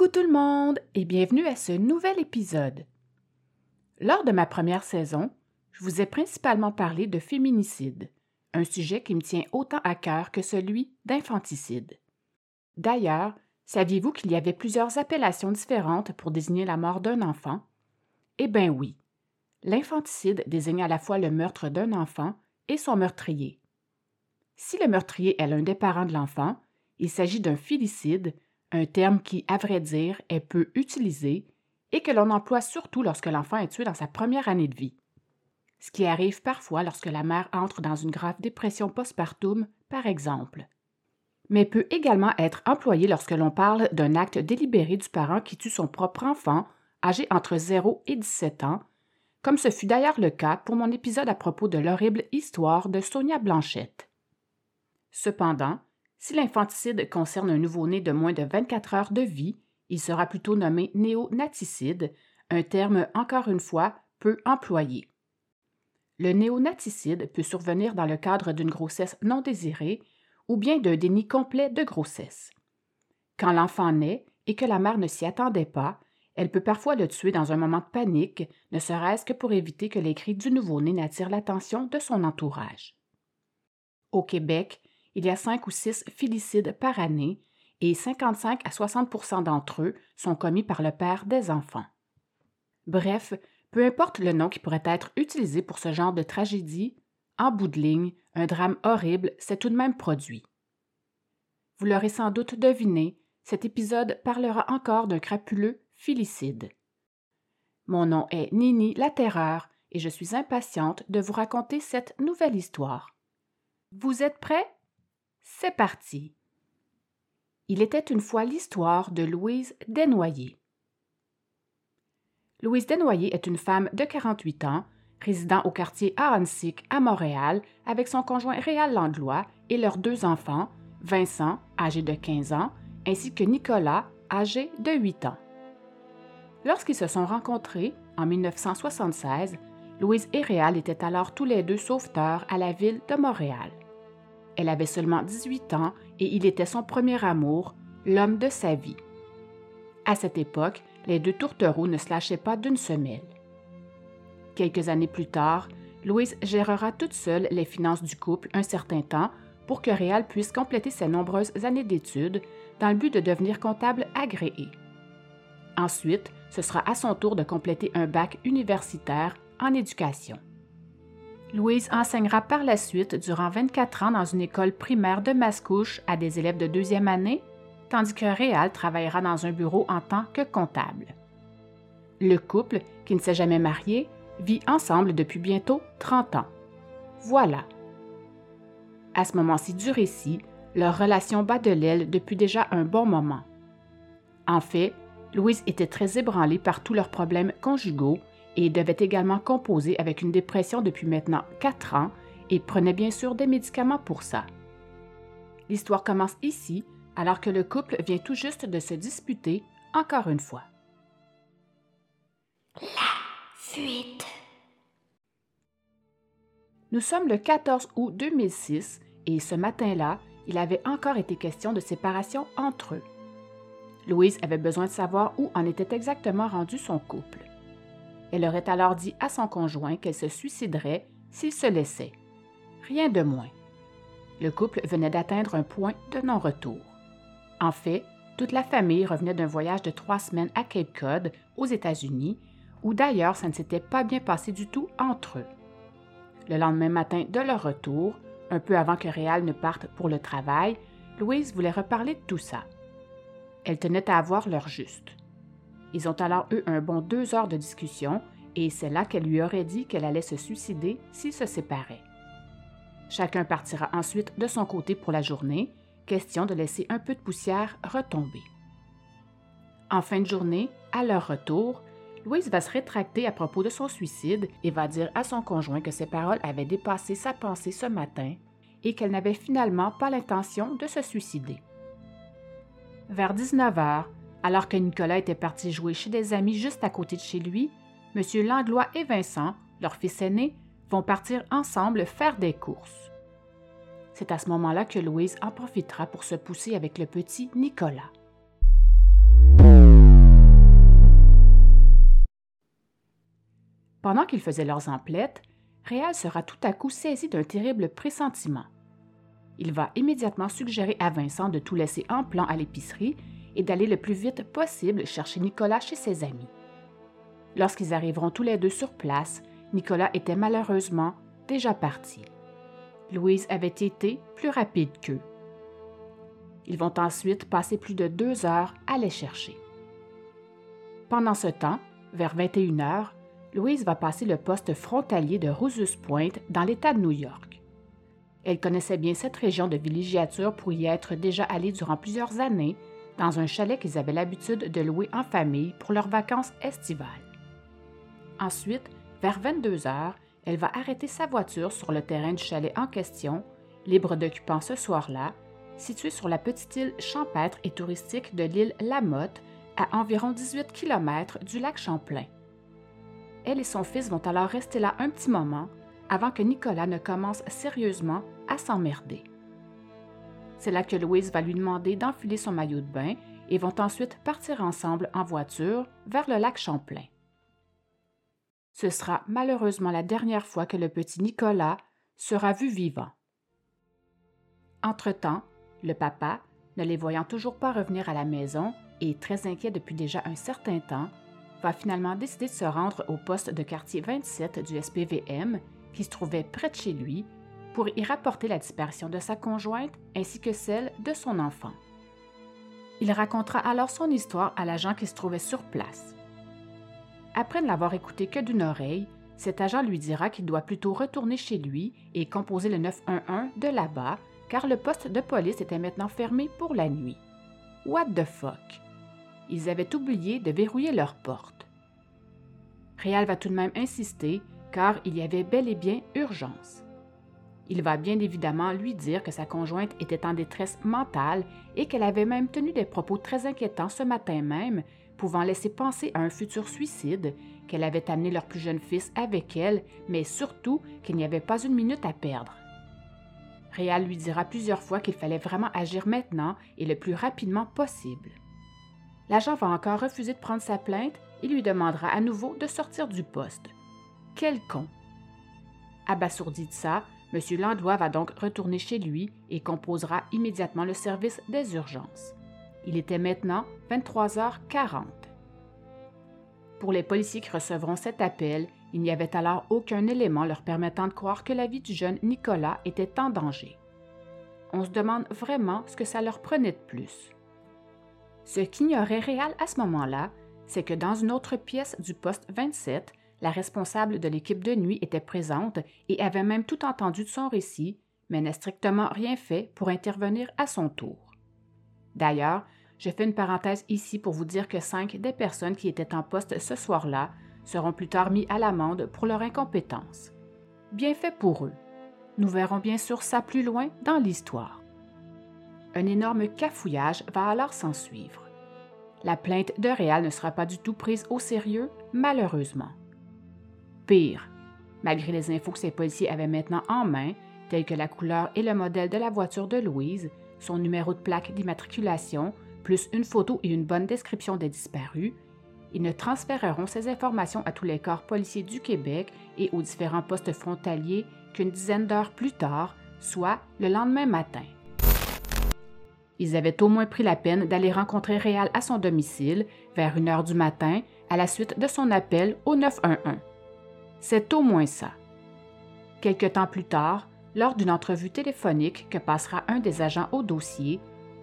Coucou tout le monde et bienvenue à ce nouvel épisode. Lors de ma première saison, je vous ai principalement parlé de féminicide, un sujet qui me tient autant à cœur que celui d'infanticide. D'ailleurs, saviez-vous qu'il y avait plusieurs appellations différentes pour désigner la mort d'un enfant? Eh bien oui. L'infanticide désigne à la fois le meurtre d'un enfant et son meurtrier. Si le meurtrier est l'un des parents de l'enfant, il s'agit d'un filicide, un terme qui, à vrai dire, est peu utilisé et que l'on emploie surtout lorsque l'enfant est tué dans sa première année de vie. Ce qui arrive parfois lorsque la mère entre dans une grave dépression postpartum, par exemple. Mais peut également être employé lorsque l'on parle d'un acte délibéré du parent qui tue son propre enfant, âgé entre 0 et 17 ans, comme ce fut d'ailleurs le cas pour mon épisode à propos de l'horrible histoire de Sonia Blanchette. Cependant, si l'infanticide concerne un nouveau-né de moins de 24 heures de vie, il sera plutôt nommé néonaticide, un terme encore une fois peu employé. Le néonaticide peut survenir dans le cadre d'une grossesse non désirée ou bien d'un déni complet de grossesse. Quand l'enfant naît et que la mère ne s'y attendait pas, elle peut parfois le tuer dans un moment de panique, ne serait-ce que pour éviter que les cris du nouveau-né n'attirent l'attention de son entourage. Au Québec, il y a cinq ou six filicides par année et 55 à 60% d'entre eux sont commis par le père des enfants. Bref, peu importe le nom qui pourrait être utilisé pour ce genre de tragédie, en bout de ligne, un drame horrible s'est tout de même produit. Vous l'aurez sans doute deviné, cet épisode parlera encore d'un crapuleux filicide. Mon nom est Nini la Terreur et je suis impatiente de vous raconter cette nouvelle histoire. Vous êtes prêts? C'est parti. Il était une fois l'histoire de Louise Desnoyers. Louise Desnoyers est une femme de 48 ans, résidant au quartier Ahuntsic à Montréal avec son conjoint Réal Landlois et leurs deux enfants, Vincent, âgé de 15 ans, ainsi que Nicolas, âgé de 8 ans. Lorsqu'ils se sont rencontrés, en 1976, Louise et Réal étaient alors tous les deux sauveteurs à la ville de Montréal. Elle avait seulement 18 ans et il était son premier amour, l'homme de sa vie. À cette époque, les deux tourtereaux ne se lâchaient pas d'une semelle. Quelques années plus tard, Louise gérera toute seule les finances du couple un certain temps pour que Réal puisse compléter ses nombreuses années d'études dans le but de devenir comptable agréé. Ensuite, ce sera à son tour de compléter un bac universitaire en éducation. Louise enseignera par la suite durant 24 ans dans une école primaire de Mascouche à des élèves de deuxième année, tandis que Réal travaillera dans un bureau en tant que comptable. Le couple, qui ne s'est jamais marié, vit ensemble depuis bientôt 30 ans. Voilà. À ce moment-ci du récit, leur relation bat de l'aile depuis déjà un bon moment. En fait, Louise était très ébranlée par tous leurs problèmes conjugaux et devait également composer avec une dépression depuis maintenant quatre ans et prenait bien sûr des médicaments pour ça. L'histoire commence ici alors que le couple vient tout juste de se disputer encore une fois. La fuite. Nous sommes le 14 août 2006 et ce matin-là, il avait encore été question de séparation entre eux. Louise avait besoin de savoir où en était exactement rendu son couple. Elle aurait alors dit à son conjoint qu'elle se suiciderait s'il se laissait. Rien de moins. Le couple venait d'atteindre un point de non-retour. En fait, toute la famille revenait d'un voyage de trois semaines à Cape Cod, aux États-Unis, où d'ailleurs ça ne s'était pas bien passé du tout entre eux. Le lendemain matin de leur retour, un peu avant que Réal ne parte pour le travail, Louise voulait reparler de tout ça. Elle tenait à avoir l'heure juste. Ils ont alors eu un bon deux heures de discussion et c'est là qu'elle lui aurait dit qu'elle allait se suicider s'ils se séparaient. Chacun partira ensuite de son côté pour la journée, question de laisser un peu de poussière retomber. En fin de journée, à leur retour, Louise va se rétracter à propos de son suicide et va dire à son conjoint que ses paroles avaient dépassé sa pensée ce matin et qu'elle n'avait finalement pas l'intention de se suicider. Vers 19 heures, alors que Nicolas était parti jouer chez des amis juste à côté de chez lui, M. Langlois et Vincent, leur fils aîné, vont partir ensemble faire des courses. C'est à ce moment-là que Louise en profitera pour se pousser avec le petit Nicolas. Pendant qu'ils faisaient leurs emplettes, Réal sera tout à coup saisi d'un terrible pressentiment. Il va immédiatement suggérer à Vincent de tout laisser en plan à l'épicerie et d'aller le plus vite possible chercher Nicolas chez ses amis. Lorsqu'ils arriveront tous les deux sur place, Nicolas était malheureusement déjà parti. Louise avait été plus rapide qu'eux. Ils vont ensuite passer plus de deux heures à les chercher. Pendant ce temps, vers 21 heures, Louise va passer le poste frontalier de Rouse's Point dans l'État de New York. Elle connaissait bien cette région de villégiature pour y être déjà allée durant plusieurs années dans un chalet qu'ils avaient l'habitude de louer en famille pour leurs vacances estivales. Ensuite, vers 22 heures, elle va arrêter sa voiture sur le terrain du chalet en question, libre d'occupants ce soir-là, situé sur la petite île champêtre et touristique de l'île Lamotte, à environ 18 km du lac Champlain. Elle et son fils vont alors rester là un petit moment avant que Nicolas ne commence sérieusement à s'emmerder. C'est là que Louise va lui demander d'enfiler son maillot de bain et vont ensuite partir ensemble en voiture vers le lac Champlain. Ce sera malheureusement la dernière fois que le petit Nicolas sera vu vivant. Entre-temps, le papa, ne les voyant toujours pas revenir à la maison et très inquiet depuis déjà un certain temps, va finalement décider de se rendre au poste de quartier 27 du SPVM, qui se trouvait près de chez lui, pour y rapporter la disparition de sa conjointe ainsi que celle de son enfant. Il racontera alors son histoire à l'agent qui se trouvait sur place. Après ne l'avoir écouté que d'une oreille, cet agent lui dira qu'il doit plutôt retourner chez lui et composer le 911 de là-bas, car le poste de police était maintenant fermé pour la nuit. What the fuck? Ils avaient oublié de verrouiller leur porte. Réal va tout de même insister, car il y avait bel et bien urgence. Il va bien évidemment lui dire que sa conjointe était en détresse mentale et qu'elle avait même tenu des propos très inquiétants ce matin même, pouvant laisser penser à un futur suicide, qu'elle avait amené leur plus jeune fils avec elle, mais surtout qu'il n'y avait pas une minute à perdre. Réal lui dira plusieurs fois qu'il fallait vraiment agir maintenant et le plus rapidement possible. L'agent va encore refuser de prendre sa plainte et lui demandera à nouveau de sortir du poste. Quel con! Abasourdi de ça, M. Landois va donc retourner chez lui et composera immédiatement le service des urgences. Il était maintenant 23h40. Pour les policiers qui recevront cet appel, il n'y avait alors aucun élément leur permettant de croire que la vie du jeune Nicolas était en danger. On se demande vraiment ce que ça leur prenait de plus. Ce qu'ignorait Réal à ce moment-là, c'est que dans une autre pièce du poste 27, la responsable de l'équipe de nuit était présente et avait même tout entendu de son récit, mais n'a strictement rien fait pour intervenir à son tour. D'ailleurs, je fais une parenthèse ici pour vous dire que cinq des personnes qui étaient en poste ce soir-là seront plus tard mis à l'amende pour leur incompétence. Bien fait pour eux. Nous verrons bien sûr ça plus loin dans l'histoire. Un énorme cafouillage va alors s'en suivre. La plainte de Réal ne sera pas du tout prise au sérieux, malheureusement. Pire, malgré les infos que ces policiers avaient maintenant en main, telles que la couleur et le modèle de la voiture de Louise, son numéro de plaque d'immatriculation, plus une photo et une bonne description des disparus, ils ne transféreront ces informations à tous les corps policiers du Québec et aux différents postes frontaliers qu'une dizaine d'heures plus tard, soit le lendemain matin. Ils avaient au moins pris la peine d'aller rencontrer Réal à son domicile vers une heure du matin à la suite de son appel au 911. C'est au moins ça. Quelque temps plus tard, lors d'une entrevue téléphonique que passera un des agents au dossier,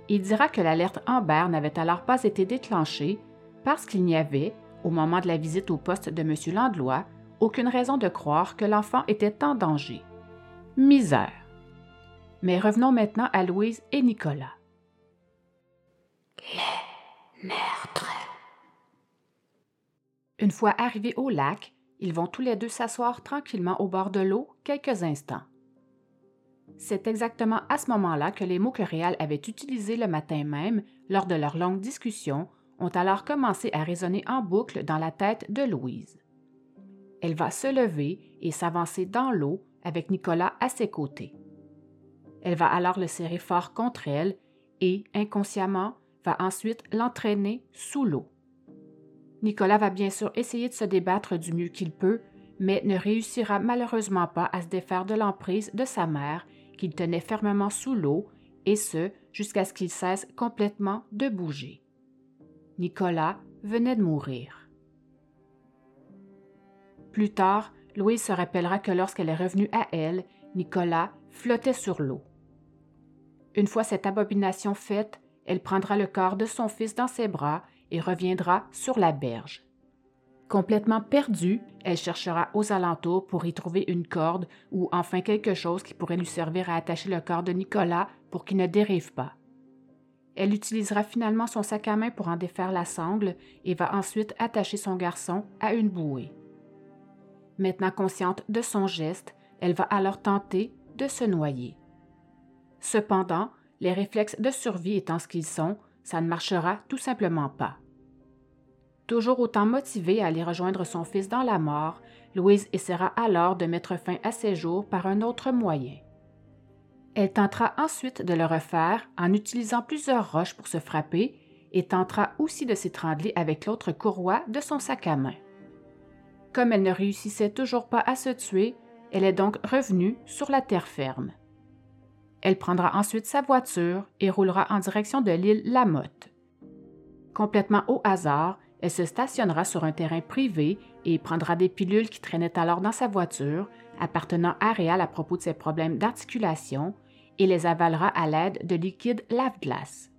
il dira que l'alerte Amber n'avait alors pas été déclenchée parce qu'il n'y avait, au moment de la visite au poste de M. Landlois, aucune raison de croire que l'enfant était en danger. Misère. Mais revenons maintenant à Louise et Nicolas. Le meurtre. Une fois arrivés au lac, ils vont tous les deux s'asseoir tranquillement au bord de l'eau quelques instants. C'est exactement à ce moment-là que les mots que Réal avait utilisés le matin même, lors de leur longue discussion, ont alors commencé à résonner en boucle dans la tête de Louise. Elle va se lever et s'avancer dans l'eau avec Nicolas à ses côtés. Elle va alors le serrer fort contre elle et, inconsciemment, va ensuite l'entraîner sous l'eau. Nicolas va bien sûr essayer de se débattre du mieux qu'il peut, mais ne réussira malheureusement pas à se défaire de l'emprise de sa mère, qu'il tenait fermement sous l'eau, et ce, jusqu'à ce qu'il cesse complètement de bouger. Nicolas venait de mourir. Plus tard, Louise se rappellera que lorsqu'elle est revenue à elle, Nicolas flottait sur l'eau. Une fois cette abomination faite, elle prendra le corps de son fils dans ses bras et reviendra sur la berge. Complètement perdue, elle cherchera aux alentours pour y trouver une corde ou enfin quelque chose qui pourrait lui servir à attacher le corps de Nicolas pour qu'il ne dérive pas. Elle utilisera finalement son sac à main pour en défaire la sangle et va ensuite attacher son garçon à une bouée. Maintenant consciente de son geste, elle va alors tenter de se noyer. Cependant, les réflexes de survie étant ce qu'ils sont, ça ne marchera tout simplement pas. Toujours autant motivée à aller rejoindre son fils dans la mort, Louise essaiera alors de mettre fin à ses jours par un autre moyen. Elle tentera ensuite de le refaire en utilisant plusieurs roches pour se frapper et tentera aussi de s'étrangler avec l'autre courroie de son sac à main. Comme elle ne réussissait toujours pas à se tuer, elle est donc revenue sur la terre ferme. Elle prendra ensuite sa voiture et roulera en direction de l'île Lamotte. Complètement au hasard, elle se stationnera sur un terrain privé et prendra des pilules qui traînaient alors dans sa voiture, appartenant à Réal à propos de ses problèmes d'articulation, et les avalera à l'aide de liquide lave-glace.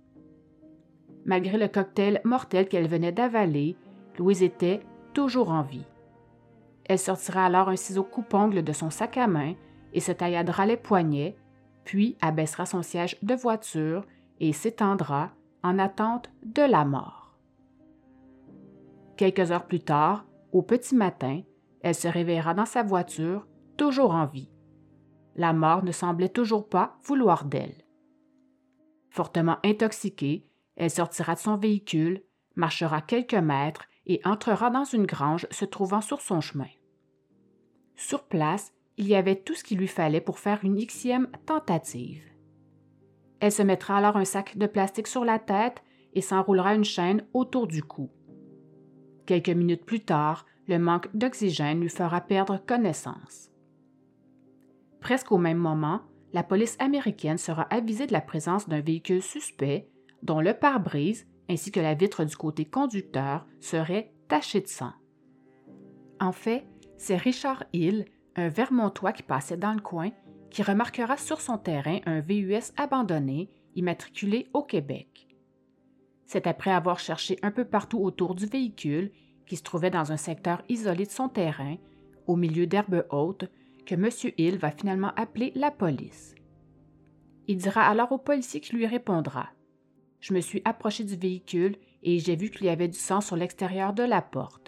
Malgré le cocktail mortel qu'elle venait d'avaler, Louise était toujours en vie. Elle sortira alors un ciseau coupe-ongle de son sac à main et se tailladera les poignets, puis abaissera son siège de voiture et s'étendra en attente de la mort. Quelques heures plus tard, au petit matin, elle se réveillera dans sa voiture, toujours en vie. La mort ne semblait toujours pas vouloir d'elle. Fortement intoxiquée, elle sortira de son véhicule, marchera quelques mètres et entrera dans une grange se trouvant sur son chemin. Sur place, il y avait tout ce qu'il lui fallait pour faire une xième tentative. Elle se mettra alors un sac de plastique sur la tête et s'enroulera une chaîne autour du cou. Quelques minutes plus tard, le manque d'oxygène lui fera perdre connaissance. Presque au même moment, la police américaine sera avisée de la présence d'un véhicule suspect dont le pare-brise ainsi que la vitre du côté conducteur seraient tachés de sang. En fait, c'est Richard Hill, un Vermontois qui passait dans le coin, qui remarquera sur son terrain un VUS abandonné, immatriculé au Québec. C'est après avoir cherché un peu partout autour du véhicule, qui se trouvait dans un secteur isolé de son terrain, au milieu d'herbes hautes, que M. Hill va finalement appeler la police. Il dira alors au policier qui lui répondra. Je me suis approché du véhicule et j'ai vu qu'il y avait du sang sur l'extérieur de la porte.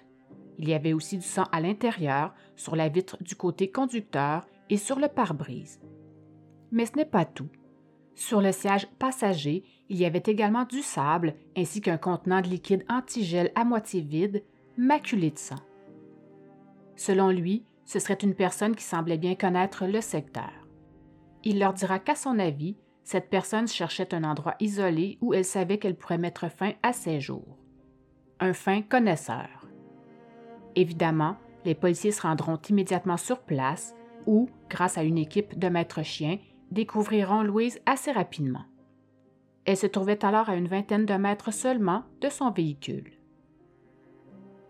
Il y avait aussi du sang à l'intérieur, sur la vitre du côté conducteur et sur le pare-brise. Mais ce n'est pas tout. Sur le siège passager, il y avait également du sable ainsi qu'un contenant de liquide antigel à moitié vide, maculé de sang. Selon lui, ce serait une personne qui semblait bien connaître le secteur. Il leur dira qu'à son avis, cette personne cherchait un endroit isolé où elle savait qu'elle pourrait mettre fin à ses jours. Un fin connaisseur. Évidemment, les policiers se rendront immédiatement sur place ou, grâce à une équipe de maîtres chiens, découvriront Louise assez rapidement. Elle se trouvait alors à une vingtaine de mètres seulement de son véhicule.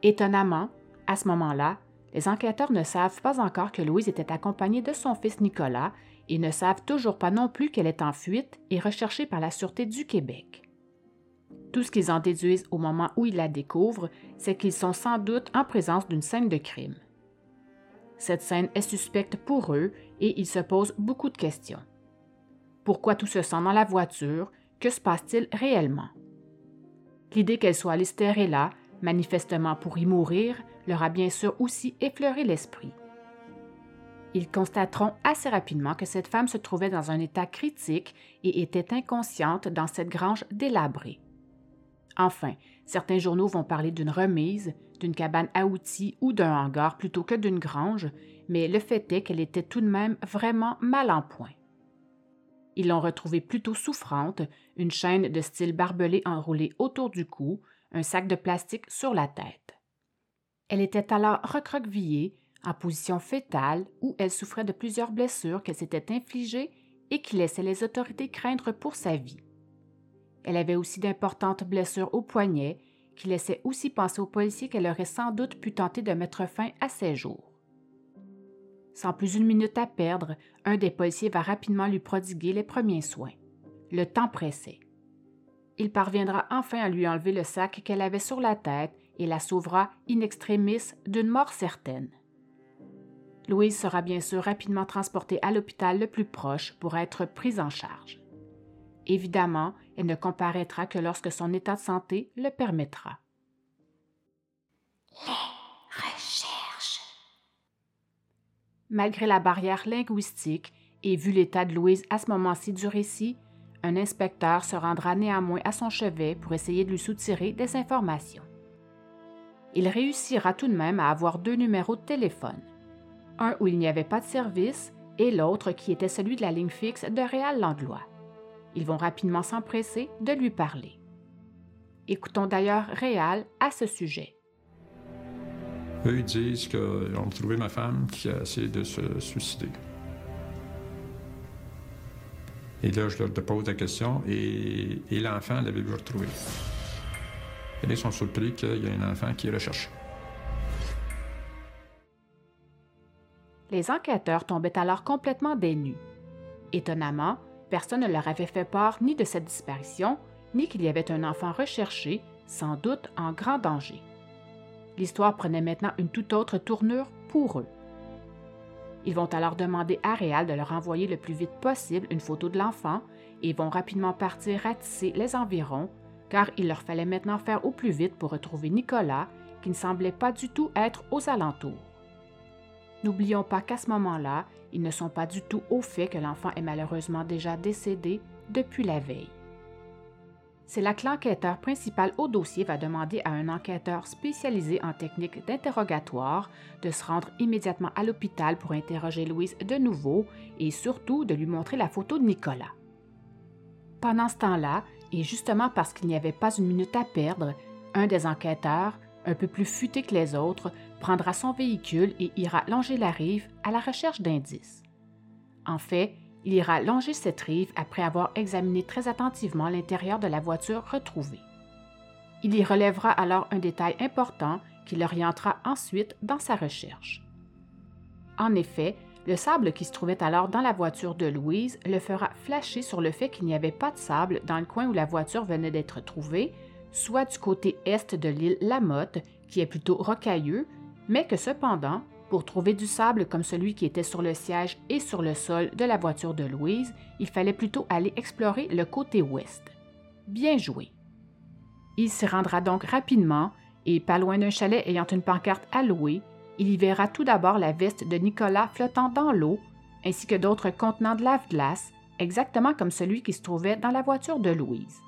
Étonnamment, à ce moment-là, les enquêteurs ne savent pas encore que Louise était accompagnée de son fils Nicolas et ne savent toujours pas non plus qu'elle est en fuite et recherchée par la Sûreté du Québec. Tout ce qu'ils en déduisent au moment où ils la découvrent, c'est qu'ils sont sans doute en présence d'une scène de crime. Cette scène est suspecte pour eux et ils se posent beaucoup de questions. Pourquoi tout se sent dans la voiture? Que se passe-t-il réellement? L'idée qu'elle soit allée là, manifestement pour y mourir, leur a bien sûr aussi effleuré l'esprit. Ils constateront assez rapidement que cette femme se trouvait dans un état critique et était inconsciente dans cette grange délabrée. Enfin, certains journaux vont parler d'une remise, d'une cabane à outils ou d'un hangar plutôt que d'une grange, mais le fait est qu'elle était tout de même vraiment mal en point. Ils l'ont retrouvée plutôt souffrante, une chaîne de style barbelé enroulée autour du cou, un sac de plastique sur la tête. Elle était alors recroquevillée, en position fétale où elle souffrait de plusieurs blessures qu'elle s'était infligées et qui laissaient les autorités craindre pour sa vie. Elle avait aussi d'importantes blessures au poignet qui laissaient aussi penser aux policiers qu'elle aurait sans doute pu tenter de mettre fin à ses jours. Sans plus une minute à perdre, un des policiers va rapidement lui prodiguer les premiers soins. Le temps pressait. Il parviendra enfin à lui enlever le sac qu'elle avait sur la tête et la sauvera in extremis d'une mort certaine. Louise sera bien sûr rapidement transportée à l'hôpital le plus proche pour être prise en charge. Évidemment, elle ne comparaîtra que lorsque son état de santé le permettra. Les recherches. Malgré la barrière linguistique et vu l'état de Louise à ce moment-ci du récit, un inspecteur se rendra néanmoins à son chevet pour essayer de lui soutirer des informations. Il réussira tout de même à avoir deux numéros de téléphone, un où il n'y avait pas de service et l'autre qui était celui de la ligne fixe de Réal Langlois. Ils vont rapidement s'empresser de lui parler. Écoutons d'ailleurs Réal à ce sujet. Eux, ils disent qu'ils ont trouvé ma femme qui a essayé de se suicider. Et là, je leur pose la question, et, et l'enfant l'avait-vous retrouvé? Et là, ils sont surpris qu'il y a un enfant qui est recherché. Les enquêteurs tombaient alors complètement dénus. Étonnamment, personne ne leur avait fait part ni de cette disparition, ni qu'il y avait un enfant recherché, sans doute en grand danger. L'histoire prenait maintenant une toute autre tournure pour eux. Ils vont alors demander à Réal de leur envoyer le plus vite possible une photo de l'enfant et vont rapidement partir ratisser les environs, car il leur fallait maintenant faire au plus vite pour retrouver Nicolas, qui ne semblait pas du tout être aux alentours. N'oublions pas qu'à ce moment-là, ils ne sont pas du tout au fait que l'enfant est malheureusement déjà décédé depuis la veille. C'est là que l'enquêteur principal au dossier va demander à un enquêteur spécialisé en technique d'interrogatoire de se rendre immédiatement à l'hôpital pour interroger Louise de nouveau et surtout de lui montrer la photo de Nicolas. Pendant ce temps-là, et justement parce qu'il n'y avait pas une minute à perdre, un des enquêteurs, un peu plus futé que les autres, prendra son véhicule et ira longer la rive à la recherche d'indices. En fait, il ira longer cette rive après avoir examiné très attentivement l'intérieur de la voiture retrouvée. Il y relèvera alors un détail important qui l'orientera ensuite dans sa recherche. En effet, le sable qui se trouvait alors dans la voiture de Louise le fera flasher sur le fait qu'il n'y avait pas de sable dans le coin où la voiture venait d'être trouvée, soit du côté est de l'île Lamotte, qui est plutôt rocailleux, mais que cependant, pour trouver du sable comme celui qui était sur le siège et sur le sol de la voiture de Louise, il fallait plutôt aller explorer le côté ouest. Bien joué. Il s'y rendra donc rapidement et, pas loin d'un chalet ayant une pancarte à louer, il y verra tout d'abord la veste de Nicolas flottant dans l'eau, ainsi que d'autres contenants de lave-glace, exactement comme celui qui se trouvait dans la voiture de Louise.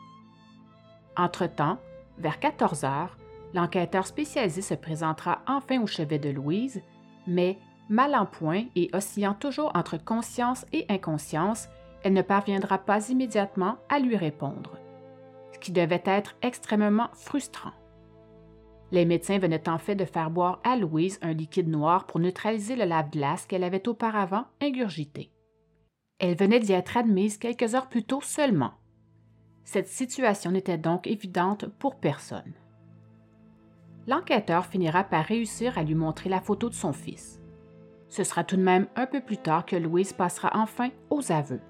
Entre-temps, vers 14 heures, l'enquêteur spécialisé se présentera enfin au chevet de Louise mais, mal en point et oscillant toujours entre conscience et inconscience, elle ne parviendra pas immédiatement à lui répondre, ce qui devait être extrêmement frustrant. Les médecins venaient en fait de faire boire à Louise un liquide noir pour neutraliser le lave-glace qu'elle avait auparavant ingurgité. Elle venait d'y être admise quelques heures plus tôt seulement. Cette situation n'était donc évidente pour personne l'enquêteur finira par réussir à lui montrer la photo de son fils. Ce sera tout de même un peu plus tard que Louise passera enfin aux aveux.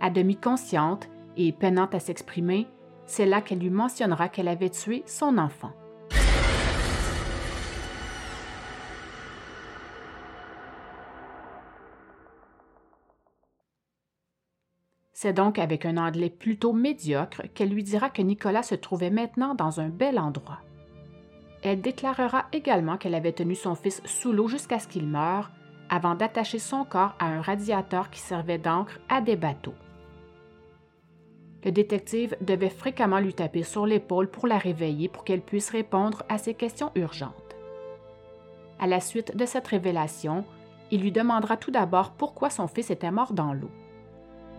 À demi consciente et peinante à s'exprimer, c'est là qu'elle lui mentionnera qu'elle avait tué son enfant. C'est donc avec un anglais plutôt médiocre qu'elle lui dira que Nicolas se trouvait maintenant dans un bel endroit. Elle déclarera également qu'elle avait tenu son fils sous l'eau jusqu'à ce qu'il meure, avant d'attacher son corps à un radiateur qui servait d'encre à des bateaux. Le détective devait fréquemment lui taper sur l'épaule pour la réveiller pour qu'elle puisse répondre à ses questions urgentes. À la suite de cette révélation, il lui demandera tout d'abord pourquoi son fils était mort dans l'eau.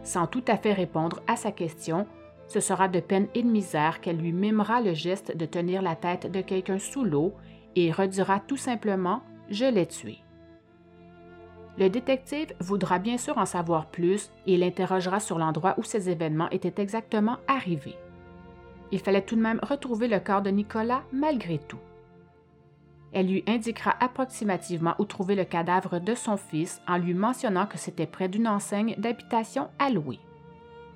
Sans tout à fait répondre à sa question, ce sera de peine et de misère qu'elle lui mimera le geste de tenir la tête de quelqu'un sous l'eau et redira tout simplement Je l'ai tué. Le détective voudra bien sûr en savoir plus et l'interrogera sur l'endroit où ces événements étaient exactement arrivés. Il fallait tout de même retrouver le corps de Nicolas malgré tout. Elle lui indiquera approximativement où trouver le cadavre de son fils en lui mentionnant que c'était près d'une enseigne d'habitation à louer,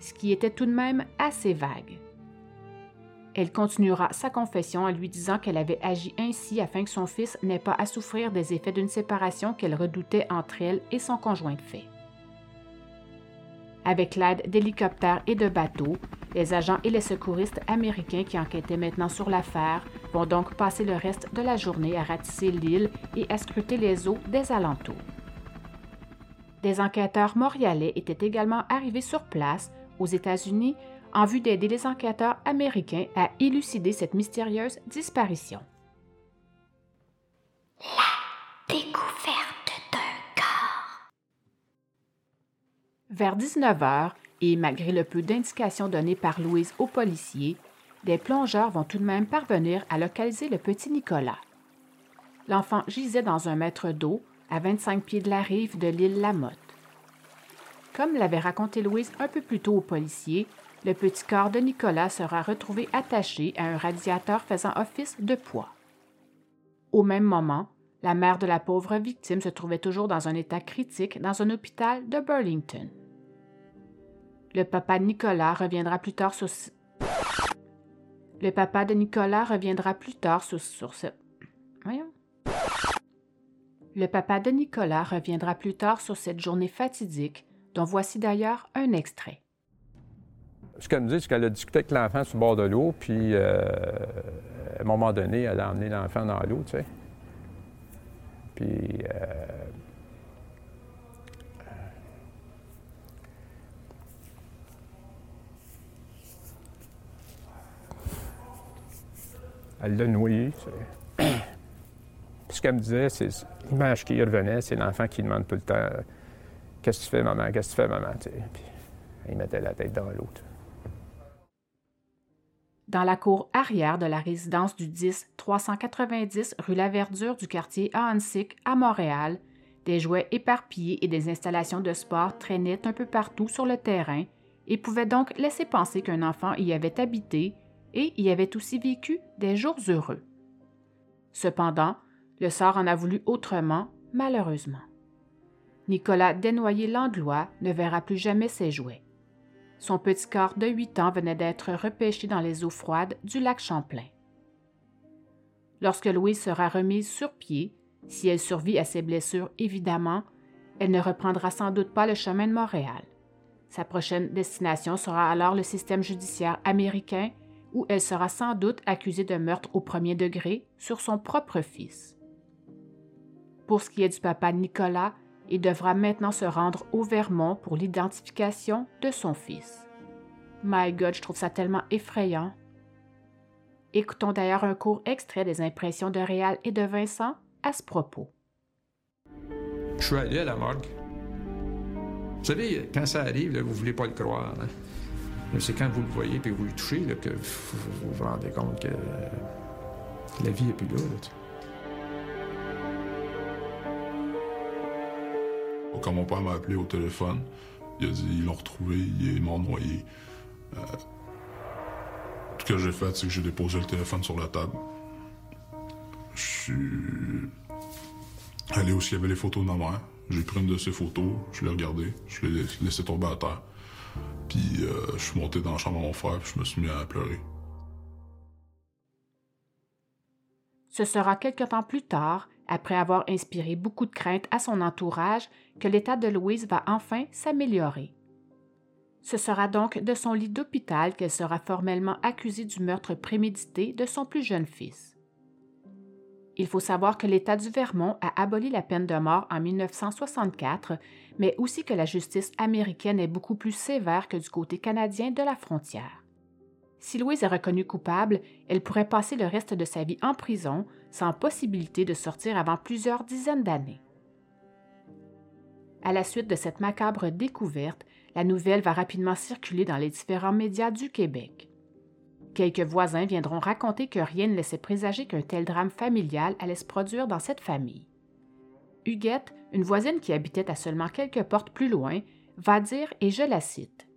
ce qui était tout de même assez vague. Elle continuera sa confession en lui disant qu'elle avait agi ainsi afin que son fils n'ait pas à souffrir des effets d'une séparation qu'elle redoutait entre elle et son conjoint de fait. Avec l'aide d'hélicoptères et de bateaux, les agents et les secouristes américains qui enquêtaient maintenant sur l'affaire vont donc passer le reste de la journée à ratisser l'île et à scruter les eaux des alentours. Des enquêteurs montréalais étaient également arrivés sur place, aux États-Unis, en vue d'aider les enquêteurs américains à élucider cette mystérieuse disparition. La découverte d'un corps. Vers 19 heures, et malgré le peu d'indications données par Louise aux policiers, des plongeurs vont tout de même parvenir à localiser le petit Nicolas. L'enfant gisait dans un mètre d'eau, à 25 pieds de la rive de l'île Lamotte. Comme l'avait raconté Louise un peu plus tôt aux policiers, le petit corps de Nicolas sera retrouvé attaché à un radiateur faisant office de poids. Au même moment, la mère de la pauvre victime se trouvait toujours dans un état critique dans un hôpital de Burlington. Le papa de Nicolas reviendra plus tard sur le papa de Nicolas reviendra plus tard sur, ce... Voyons. Le papa de Nicolas reviendra plus tard sur cette journée fatidique, dont voici d'ailleurs un extrait ce qu'elle me dit, c'est qu'elle a discuté avec l'enfant sur le bord de l'eau, puis euh, à un moment donné, elle a emmené l'enfant dans l'eau, tu sais. Puis. Euh, elle l'a noyé. Puis ce qu'elle me disait, c'est l'image qui revenait, c'est l'enfant qui demande tout le temps Qu'est-ce que tu fais, maman? Qu'est-ce que tu fais, maman? Puis il mettait la tête dans l'eau dans la cour arrière de la résidence du 10 390 rue La Verdure du quartier Ahansik à Montréal, des jouets éparpillés et des installations de sport traînaient un peu partout sur le terrain et pouvaient donc laisser penser qu'un enfant y avait habité et y avait aussi vécu des jours heureux. Cependant, le sort en a voulu autrement, malheureusement. Nicolas Desnoyers-Landlois ne verra plus jamais ses jouets. Son petit corps de huit ans venait d'être repêché dans les eaux froides du lac Champlain. Lorsque Louise sera remise sur pied, si elle survit à ses blessures évidemment, elle ne reprendra sans doute pas le chemin de Montréal. Sa prochaine destination sera alors le système judiciaire américain, où elle sera sans doute accusée de meurtre au premier degré sur son propre fils. Pour ce qui est du papa Nicolas, il devra maintenant se rendre au Vermont pour l'identification de son fils. My God, je trouve ça tellement effrayant. Écoutons d'ailleurs un court extrait des impressions de Réal et de Vincent à ce propos. Je suis allé à la morgue. Vous savez, quand ça arrive, vous ne voulez pas le croire. Hein. C'est quand vous le voyez et vous le touchez que vous vous rendez compte que la vie n'est plus là. Quand mon père m'a appelé au téléphone, il a dit ils l'ont retrouvé, il est mort noyé. Euh, tout ce que j'ai fait, c'est que j'ai déposé le téléphone sur la table. Je suis allé où il y avait les photos de ma mère. J'ai pris une de ces photos, je l'ai regardée, je l'ai laissé tomber à terre. Puis euh, je suis monté dans la chambre de mon frère, puis je me suis mis à pleurer. Ce sera quelque temps plus tard après avoir inspiré beaucoup de craintes à son entourage, que l'état de Louise va enfin s'améliorer. Ce sera donc de son lit d'hôpital qu'elle sera formellement accusée du meurtre prémédité de son plus jeune fils. Il faut savoir que l'État du Vermont a aboli la peine de mort en 1964, mais aussi que la justice américaine est beaucoup plus sévère que du côté canadien de la frontière. Si Louise est reconnue coupable, elle pourrait passer le reste de sa vie en prison, sans possibilité de sortir avant plusieurs dizaines d'années. À la suite de cette macabre découverte, la nouvelle va rapidement circuler dans les différents médias du Québec. Quelques voisins viendront raconter que rien ne laissait présager qu'un tel drame familial allait se produire dans cette famille. Huguette, une voisine qui habitait à seulement quelques portes plus loin, va dire, et je la cite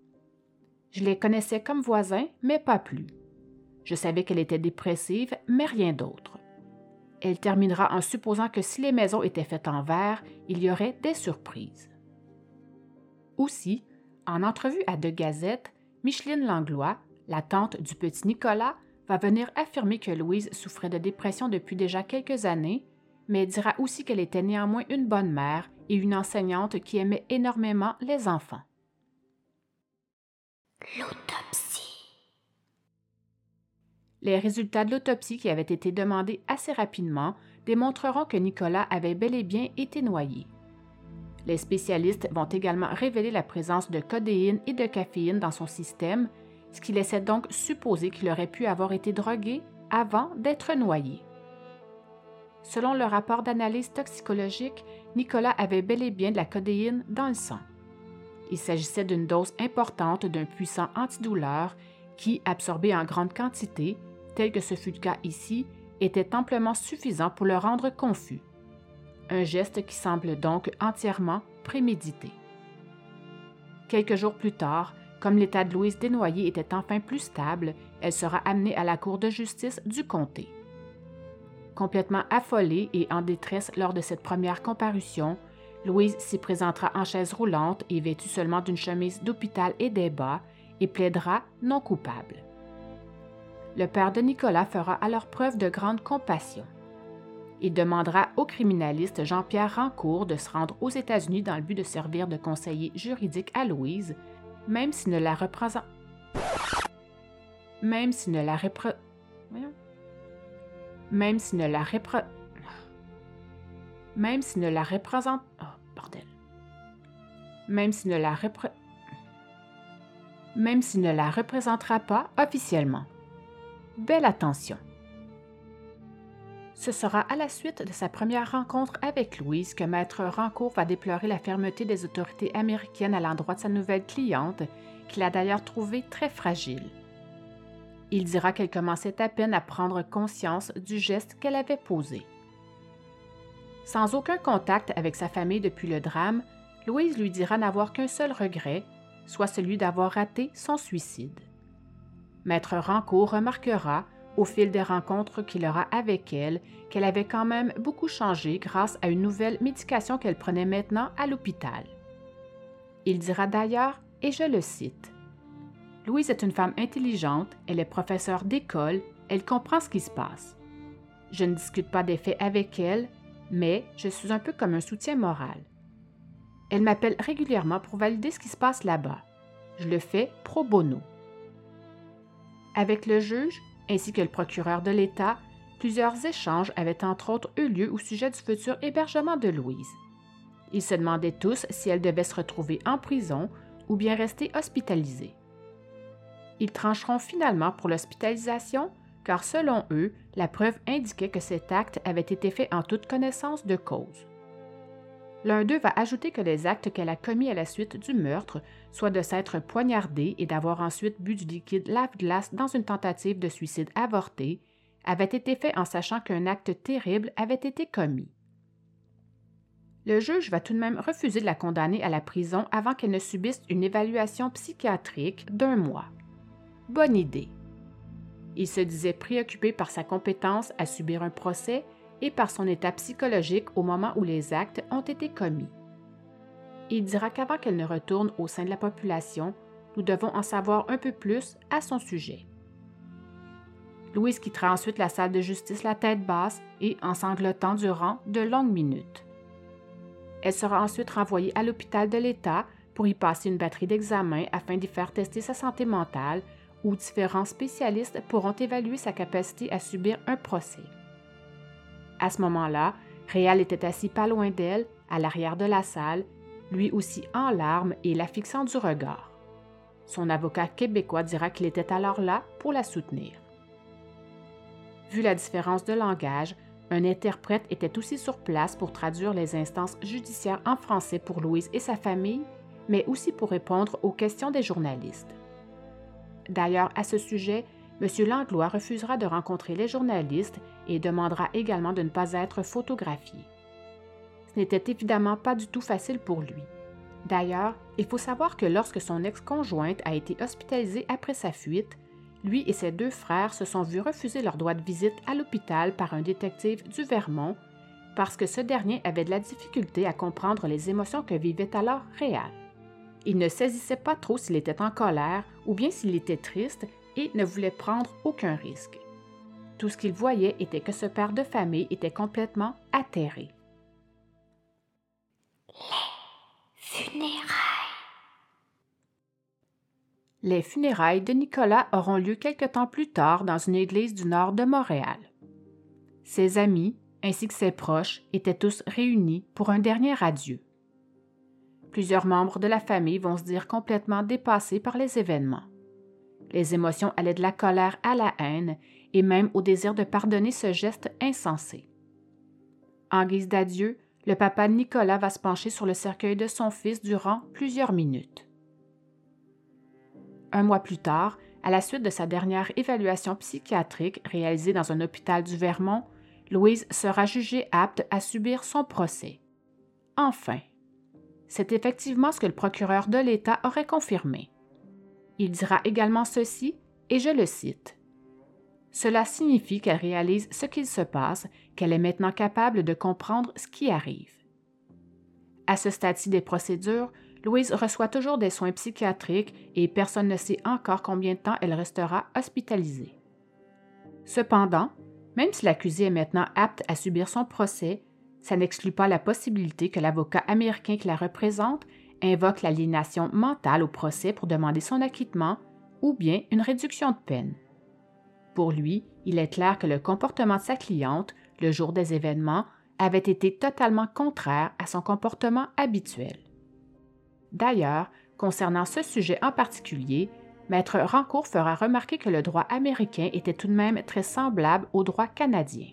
Je les connaissais comme voisins, mais pas plus. Je savais qu'elle était dépressive, mais rien d'autre. Elle terminera en supposant que si les maisons étaient faites en verre, il y aurait des surprises. Aussi, en entrevue à De Gazette, Micheline Langlois, la tante du petit Nicolas, va venir affirmer que Louise souffrait de dépression depuis déjà quelques années, mais dira aussi qu'elle était néanmoins une bonne mère et une enseignante qui aimait énormément les enfants. L'autopsie. Les résultats de l'autopsie qui avaient été demandés assez rapidement démontreront que Nicolas avait bel et bien été noyé. Les spécialistes vont également révéler la présence de codéine et de caféine dans son système, ce qui laissait donc supposer qu'il aurait pu avoir été drogué avant d'être noyé. Selon le rapport d'analyse toxicologique, Nicolas avait bel et bien de la codéine dans le sang. Il s'agissait d'une dose importante d'un puissant antidouleur qui, absorbé en grande quantité, tel que ce fut le cas ici, était amplement suffisant pour le rendre confus. Un geste qui semble donc entièrement prémédité. Quelques jours plus tard, comme l'état de Louise Desnoyers était enfin plus stable, elle sera amenée à la Cour de justice du comté. Complètement affolée et en détresse lors de cette première comparution, Louise s'y présentera en chaise roulante et vêtue seulement d'une chemise d'hôpital et des bas et plaidera non coupable. Le père de Nicolas fera alors preuve de grande compassion. Il demandera au criminaliste Jean-Pierre Rancourt de se rendre aux États-Unis dans le but de servir de conseiller juridique à Louise, même s'il ne la représente. Même s'il ne la représente. Oh, bordel. Même s'il ne la représentera pas officiellement. Belle attention. Ce sera à la suite de sa première rencontre avec Louise que Maître Rancourt va déplorer la fermeté des autorités américaines à l'endroit de sa nouvelle cliente, qu'il a d'ailleurs trouvée très fragile. Il dira qu'elle commençait à peine à prendre conscience du geste qu'elle avait posé. Sans aucun contact avec sa famille depuis le drame, Louise lui dira n'avoir qu'un seul regret, soit celui d'avoir raté son suicide. Maître Rancourt remarquera, au fil des rencontres qu'il aura avec elle, qu'elle avait quand même beaucoup changé grâce à une nouvelle médication qu'elle prenait maintenant à l'hôpital. Il dira d'ailleurs, et je le cite, Louise est une femme intelligente, elle est professeure d'école, elle comprend ce qui se passe. Je ne discute pas des faits avec elle, mais je suis un peu comme un soutien moral. Elle m'appelle régulièrement pour valider ce qui se passe là-bas. Je le fais pro bono. Avec le juge, ainsi que le procureur de l'État, plusieurs échanges avaient entre autres eu lieu au sujet du futur hébergement de Louise. Ils se demandaient tous si elle devait se retrouver en prison ou bien rester hospitalisée. Ils trancheront finalement pour l'hospitalisation car selon eux, la preuve indiquait que cet acte avait été fait en toute connaissance de cause. L'un d'eux va ajouter que les actes qu'elle a commis à la suite du meurtre, soit de s'être poignardée et d'avoir ensuite bu du liquide lave-glace dans une tentative de suicide avorté, avaient été faits en sachant qu'un acte terrible avait été commis. Le juge va tout de même refuser de la condamner à la prison avant qu'elle ne subisse une évaluation psychiatrique d'un mois. Bonne idée. Il se disait préoccupé par sa compétence à subir un procès et par son état psychologique au moment où les actes ont été commis. Il dira qu'avant qu'elle ne retourne au sein de la population, nous devons en savoir un peu plus à son sujet. Louise quittera ensuite la salle de justice la tête basse et en sanglotant durant de longues minutes. Elle sera ensuite renvoyée à l'hôpital de l'État pour y passer une batterie d'examens afin d'y faire tester sa santé mentale où différents spécialistes pourront évaluer sa capacité à subir un procès. À ce moment-là, Réal était assis pas loin d'elle, à l'arrière de la salle, lui aussi en larmes et la fixant du regard. Son avocat québécois dira qu'il était alors là pour la soutenir. Vu la différence de langage, un interprète était aussi sur place pour traduire les instances judiciaires en français pour Louise et sa famille, mais aussi pour répondre aux questions des journalistes. D'ailleurs, à ce sujet, M. Langlois refusera de rencontrer les journalistes et demandera également de ne pas être photographié. ce n'était évidemment pas du tout facile pour lui. D'ailleurs, il faut savoir que lorsque son ex-conjointe a été hospitalisée après sa fuite, lui et ses deux frères se sont vus refuser leur droit de visite à l'hôpital par un détective du Vermont parce que ce dernier avait de la difficulté à comprendre les émotions que vivait alors Réal. Il ne saisissait pas trop s'il était en colère ou bien s'il était triste et ne voulait prendre aucun risque. Tout ce qu'il voyait était que ce père de famille était complètement atterré. Les funérailles. Les funérailles de Nicolas auront lieu quelque temps plus tard dans une église du nord de Montréal. Ses amis, ainsi que ses proches, étaient tous réunis pour un dernier adieu. Plusieurs membres de la famille vont se dire complètement dépassés par les événements. Les émotions allaient de la colère à la haine et même au désir de pardonner ce geste insensé. En guise d'adieu, le papa Nicolas va se pencher sur le cercueil de son fils durant plusieurs minutes. Un mois plus tard, à la suite de sa dernière évaluation psychiatrique réalisée dans un hôpital du Vermont, Louise sera jugée apte à subir son procès. Enfin, c'est effectivement ce que le procureur de l'État aurait confirmé. Il dira également ceci, et je le cite. Cela signifie qu'elle réalise ce qu'il se passe, qu'elle est maintenant capable de comprendre ce qui arrive. À ce stade-ci des procédures, Louise reçoit toujours des soins psychiatriques et personne ne sait encore combien de temps elle restera hospitalisée. Cependant, même si l'accusée est maintenant apte à subir son procès, ça n'exclut pas la possibilité que l'avocat américain qui la représente invoque l'aliénation mentale au procès pour demander son acquittement ou bien une réduction de peine. Pour lui, il est clair que le comportement de sa cliente, le jour des événements, avait été totalement contraire à son comportement habituel. D'ailleurs, concernant ce sujet en particulier, Maître Rancourt fera remarquer que le droit américain était tout de même très semblable au droit canadien.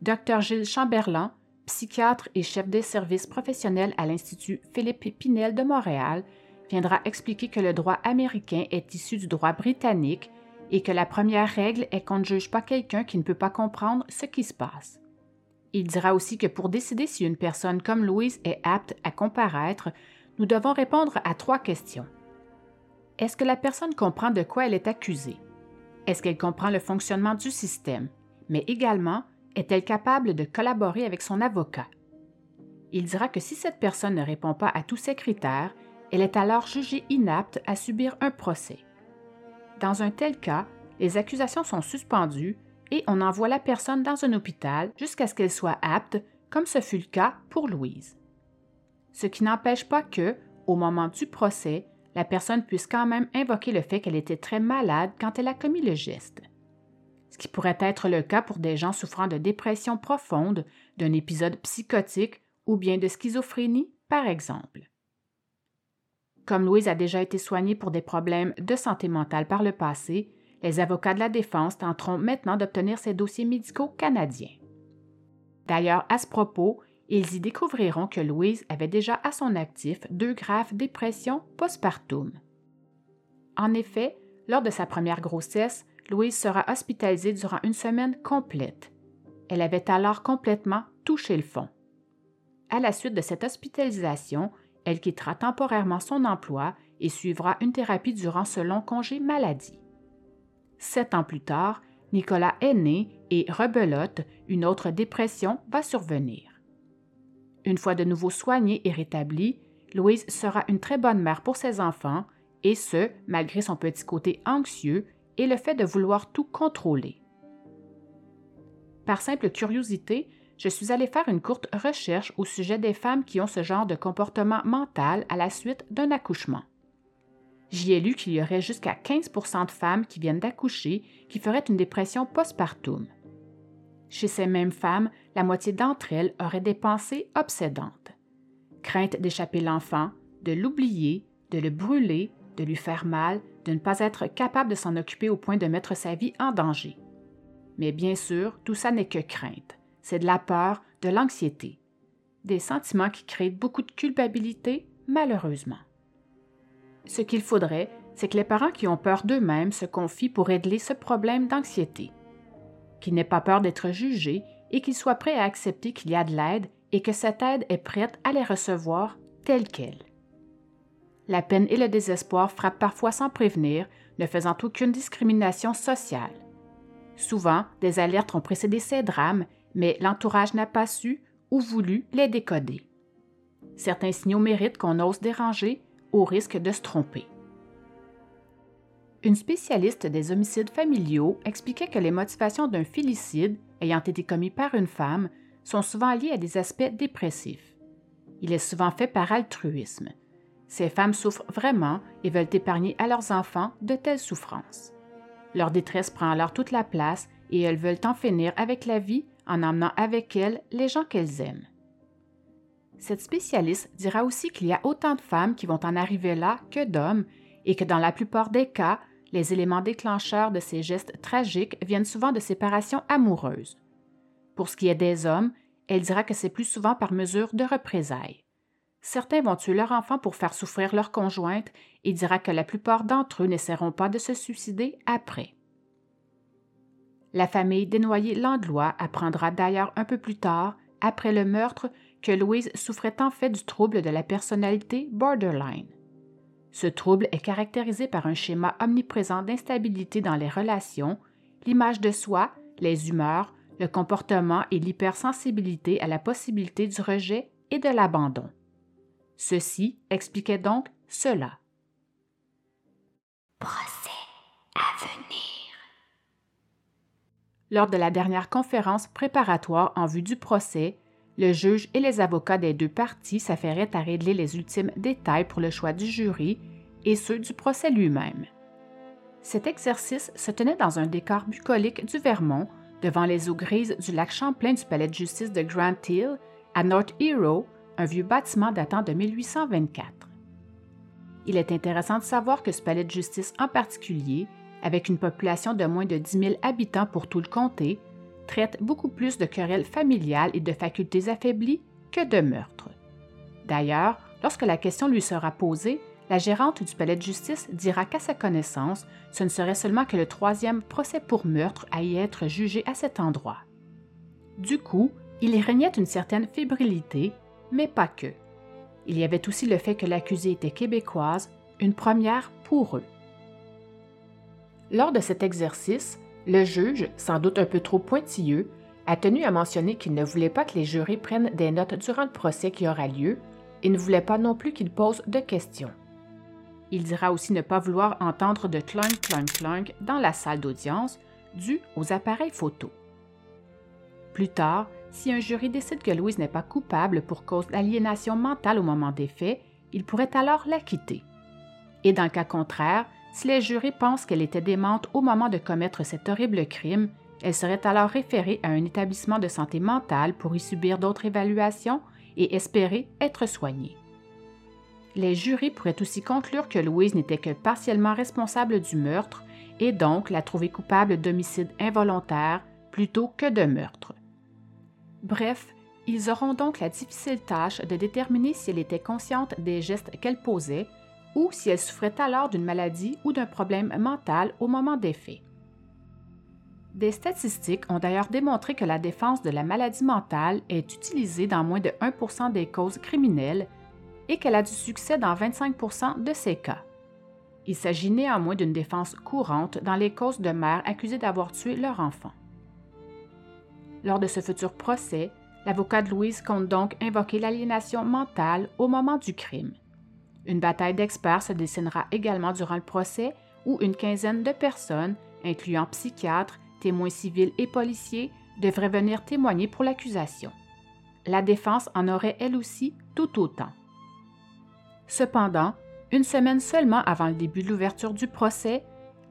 Dr Gilles Chamberlain, psychiatre et chef des services professionnels à l'Institut Philippe Pinel de Montréal, viendra expliquer que le droit américain est issu du droit britannique et que la première règle est qu'on ne juge pas quelqu'un qui ne peut pas comprendre ce qui se passe. Il dira aussi que pour décider si une personne comme Louise est apte à comparaître, nous devons répondre à trois questions. Est-ce que la personne comprend de quoi elle est accusée? Est-ce qu'elle comprend le fonctionnement du système? Mais également, est-elle capable de collaborer avec son avocat? Il dira que si cette personne ne répond pas à tous ces critères, elle est alors jugée inapte à subir un procès. Dans un tel cas, les accusations sont suspendues et on envoie la personne dans un hôpital jusqu'à ce qu'elle soit apte, comme ce fut le cas pour Louise. Ce qui n'empêche pas que, au moment du procès, la personne puisse quand même invoquer le fait qu'elle était très malade quand elle a commis le geste. Ce qui pourrait être le cas pour des gens souffrant de dépression profonde, d'un épisode psychotique ou bien de schizophrénie, par exemple. Comme Louise a déjà été soignée pour des problèmes de santé mentale par le passé, les avocats de la défense tenteront maintenant d'obtenir ces dossiers médicaux canadiens. D'ailleurs, à ce propos, ils y découvriront que Louise avait déjà à son actif deux graves dépressions postpartum. En effet, lors de sa première grossesse, Louise sera hospitalisée durant une semaine complète. Elle avait alors complètement touché le fond. À la suite de cette hospitalisation, elle quittera temporairement son emploi et suivra une thérapie durant ce long congé maladie. Sept ans plus tard, Nicolas est né et rebelote, une autre dépression va survenir. Une fois de nouveau soignée et rétablie, Louise sera une très bonne mère pour ses enfants, et ce, malgré son petit côté anxieux et le fait de vouloir tout contrôler. Par simple curiosité, je suis allée faire une courte recherche au sujet des femmes qui ont ce genre de comportement mental à la suite d'un accouchement. J'y ai lu qu'il y aurait jusqu'à 15 de femmes qui viennent d'accoucher qui feraient une dépression postpartum. Chez ces mêmes femmes, la moitié d'entre elles auraient des pensées obsédantes. Crainte d'échapper l'enfant, de l'oublier, de le brûler, de lui faire mal, de ne pas être capable de s'en occuper au point de mettre sa vie en danger. Mais bien sûr, tout ça n'est que crainte. C'est de la peur, de l'anxiété. Des sentiments qui créent beaucoup de culpabilité, malheureusement. Ce qu'il faudrait, c'est que les parents qui ont peur d'eux-mêmes se confient pour régler ce problème d'anxiété qu'ils n'aient pas peur d'être jugés et qu'ils soient prêts à accepter qu'il y a de l'aide et que cette aide est prête à les recevoir telles quelles. La peine et le désespoir frappent parfois sans prévenir, ne faisant aucune discrimination sociale. Souvent, des alertes ont précédé ces drames, mais l'entourage n'a pas su ou voulu les décoder. Certains signaux méritent qu'on ose déranger au risque de se tromper. Une spécialiste des homicides familiaux expliquait que les motivations d'un filicide ayant été commis par une femme sont souvent liées à des aspects dépressifs. Il est souvent fait par altruisme. Ces femmes souffrent vraiment et veulent épargner à leurs enfants de telles souffrances. Leur détresse prend alors toute la place et elles veulent en finir avec la vie en emmenant avec elles les gens qu'elles aiment. Cette spécialiste dira aussi qu'il y a autant de femmes qui vont en arriver là que d'hommes et que dans la plupart des cas, les éléments déclencheurs de ces gestes tragiques viennent souvent de séparations amoureuses. Pour ce qui est des hommes, elle dira que c'est plus souvent par mesure de représailles. Certains vont tuer leur enfant pour faire souffrir leur conjointe et dira que la plupart d'entre eux n'essaieront pas de se suicider après. La famille des noyés Langlois apprendra d'ailleurs un peu plus tard, après le meurtre, que Louise souffrait en fait du trouble de la personnalité borderline. Ce trouble est caractérisé par un schéma omniprésent d'instabilité dans les relations, l'image de soi, les humeurs, le comportement et l'hypersensibilité à la possibilité du rejet et de l'abandon. Ceci expliquait donc cela. Procès à venir. Lors de la dernière conférence préparatoire en vue du procès, le juge et les avocats des deux parties s'affairaient à régler les ultimes détails pour le choix du jury et ceux du procès lui-même. Cet exercice se tenait dans un décor bucolique du Vermont, devant les eaux grises du lac Champlain du palais de justice de Grant Hill, à North Hero, un vieux bâtiment datant de 1824. Il est intéressant de savoir que ce palais de justice en particulier, avec une population de moins de 10 000 habitants pour tout le comté, traite beaucoup plus de querelles familiales et de facultés affaiblies que de meurtres. D'ailleurs, lorsque la question lui sera posée, la gérante du palais de justice dira qu'à sa connaissance, ce ne serait seulement que le troisième procès pour meurtre à y être jugé à cet endroit. Du coup, il y régnait une certaine fébrilité, mais pas que. Il y avait aussi le fait que l'accusée était québécoise, une première pour eux. Lors de cet exercice, le juge, sans doute un peu trop pointilleux, a tenu à mentionner qu'il ne voulait pas que les jurés prennent des notes durant le procès qui aura lieu et ne voulait pas non plus qu'ils posent de questions. Il dira aussi ne pas vouloir entendre de clunk clunk clunk dans la salle d'audience dû aux appareils photo. Plus tard, si un jury décide que Louise n'est pas coupable pour cause d'aliénation mentale au moment des faits, il pourrait alors l'acquitter. Et dans le cas contraire, si les jurés pensent qu'elle était démente au moment de commettre cet horrible crime, elle serait alors référée à un établissement de santé mentale pour y subir d'autres évaluations et espérer être soignée. Les jurys pourraient aussi conclure que Louise n'était que partiellement responsable du meurtre et donc la trouver coupable d'homicide involontaire plutôt que de meurtre. Bref, ils auront donc la difficile tâche de déterminer si elle était consciente des gestes qu'elle posait ou si elle souffrait alors d'une maladie ou d'un problème mental au moment des faits. Des statistiques ont d'ailleurs démontré que la défense de la maladie mentale est utilisée dans moins de 1% des causes criminelles et qu'elle a du succès dans 25% de ces cas. Il s'agit néanmoins d'une défense courante dans les causes de mères accusées d'avoir tué leur enfant. Lors de ce futur procès, l'avocat de Louise compte donc invoquer l'aliénation mentale au moment du crime. Une bataille d'experts se dessinera également durant le procès où une quinzaine de personnes, incluant psychiatres, témoins civils et policiers, devraient venir témoigner pour l'accusation. La défense en aurait elle aussi tout autant. Cependant, une semaine seulement avant le début de l'ouverture du procès,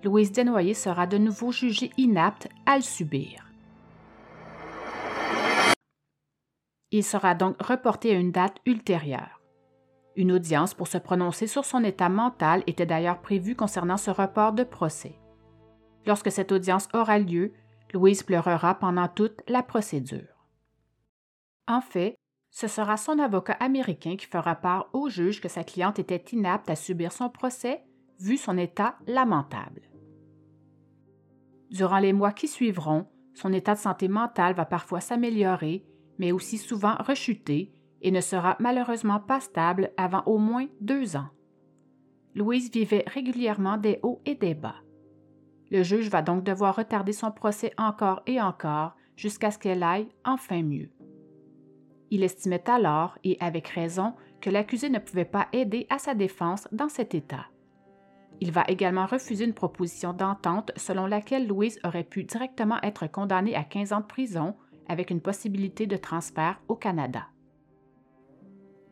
Louise Desnoyers sera de nouveau jugée inapte à le subir. Il sera donc reporté à une date ultérieure. Une audience pour se prononcer sur son état mental était d'ailleurs prévue concernant ce report de procès. Lorsque cette audience aura lieu, Louise pleurera pendant toute la procédure. En fait, ce sera son avocat américain qui fera part au juge que sa cliente était inapte à subir son procès, vu son état lamentable. Durant les mois qui suivront, son état de santé mentale va parfois s'améliorer, mais aussi souvent rechuté et ne sera malheureusement pas stable avant au moins deux ans. Louise vivait régulièrement des hauts et des bas. Le juge va donc devoir retarder son procès encore et encore jusqu'à ce qu'elle aille enfin mieux. Il estimait alors, et avec raison, que l'accusé ne pouvait pas aider à sa défense dans cet état. Il va également refuser une proposition d'entente selon laquelle Louise aurait pu directement être condamnée à 15 ans de prison avec une possibilité de transfert au Canada.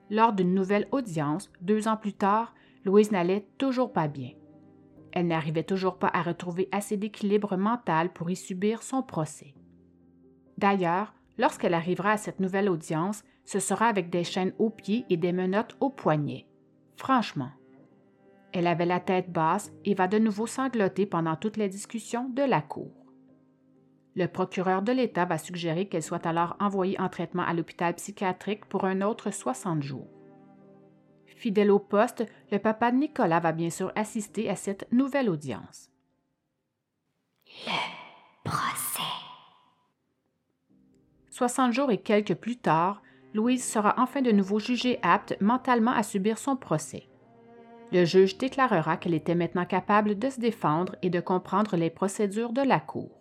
Lors d'une nouvelle audience, deux ans plus tard, Louise n'allait toujours pas bien. Elle n'arrivait toujours pas à retrouver assez d'équilibre mental pour y subir son procès. D'ailleurs, lorsqu'elle arrivera à cette nouvelle audience, ce sera avec des chaînes aux pieds et des menottes aux poignets. Franchement. Elle avait la tête basse et va de nouveau sangloter pendant toutes les discussions de la cour. Le procureur de l'État va suggérer qu'elle soit alors envoyée en traitement à l'hôpital psychiatrique pour un autre 60 jours. Fidèle au poste, le papa de Nicolas va bien sûr assister à cette nouvelle audience. Le procès. 60 jours et quelques plus tard, Louise sera enfin de nouveau jugée apte mentalement à subir son procès. Le juge déclarera qu'elle était maintenant capable de se défendre et de comprendre les procédures de la Cour.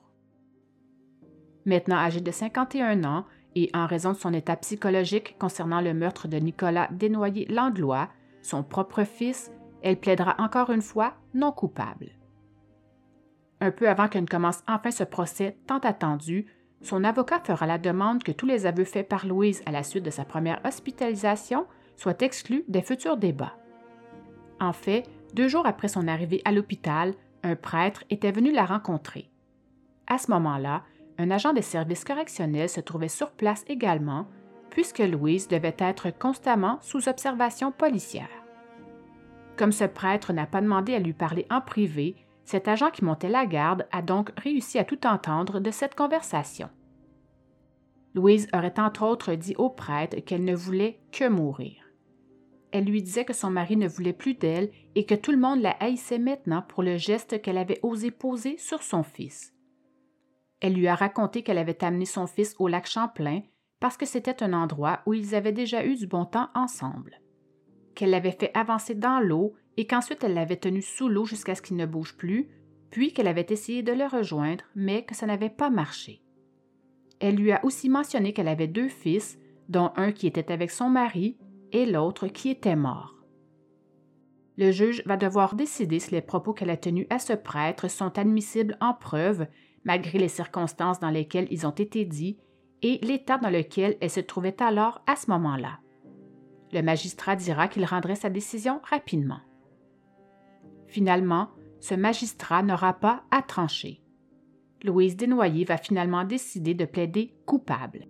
Maintenant âgée de 51 ans, et en raison de son état psychologique concernant le meurtre de Nicolas Desnoyers-Landlois, son propre fils, elle plaidera encore une fois non coupable. Un peu avant que ne commence enfin ce procès tant attendu, son avocat fera la demande que tous les aveux faits par Louise à la suite de sa première hospitalisation soient exclus des futurs débats. En fait, deux jours après son arrivée à l'hôpital, un prêtre était venu la rencontrer. À ce moment-là, un agent des services correctionnels se trouvait sur place également, puisque Louise devait être constamment sous observation policière. Comme ce prêtre n'a pas demandé à lui parler en privé, cet agent qui montait la garde a donc réussi à tout entendre de cette conversation. Louise aurait entre autres dit au prêtre qu'elle ne voulait que mourir. Elle lui disait que son mari ne voulait plus d'elle et que tout le monde la haïssait maintenant pour le geste qu'elle avait osé poser sur son fils. Elle lui a raconté qu'elle avait amené son fils au lac Champlain parce que c'était un endroit où ils avaient déjà eu du bon temps ensemble. Qu'elle l'avait fait avancer dans l'eau et qu'ensuite elle l'avait tenu sous l'eau jusqu'à ce qu'il ne bouge plus, puis qu'elle avait essayé de le rejoindre, mais que ça n'avait pas marché. Elle lui a aussi mentionné qu'elle avait deux fils, dont un qui était avec son mari et l'autre qui était mort. Le juge va devoir décider si les propos qu'elle a tenus à ce prêtre sont admissibles en preuve malgré les circonstances dans lesquelles ils ont été dits et l'état dans lequel elle se trouvait alors à ce moment-là. Le magistrat dira qu'il rendrait sa décision rapidement. Finalement, ce magistrat n'aura pas à trancher. Louise Desnoyers va finalement décider de plaider coupable.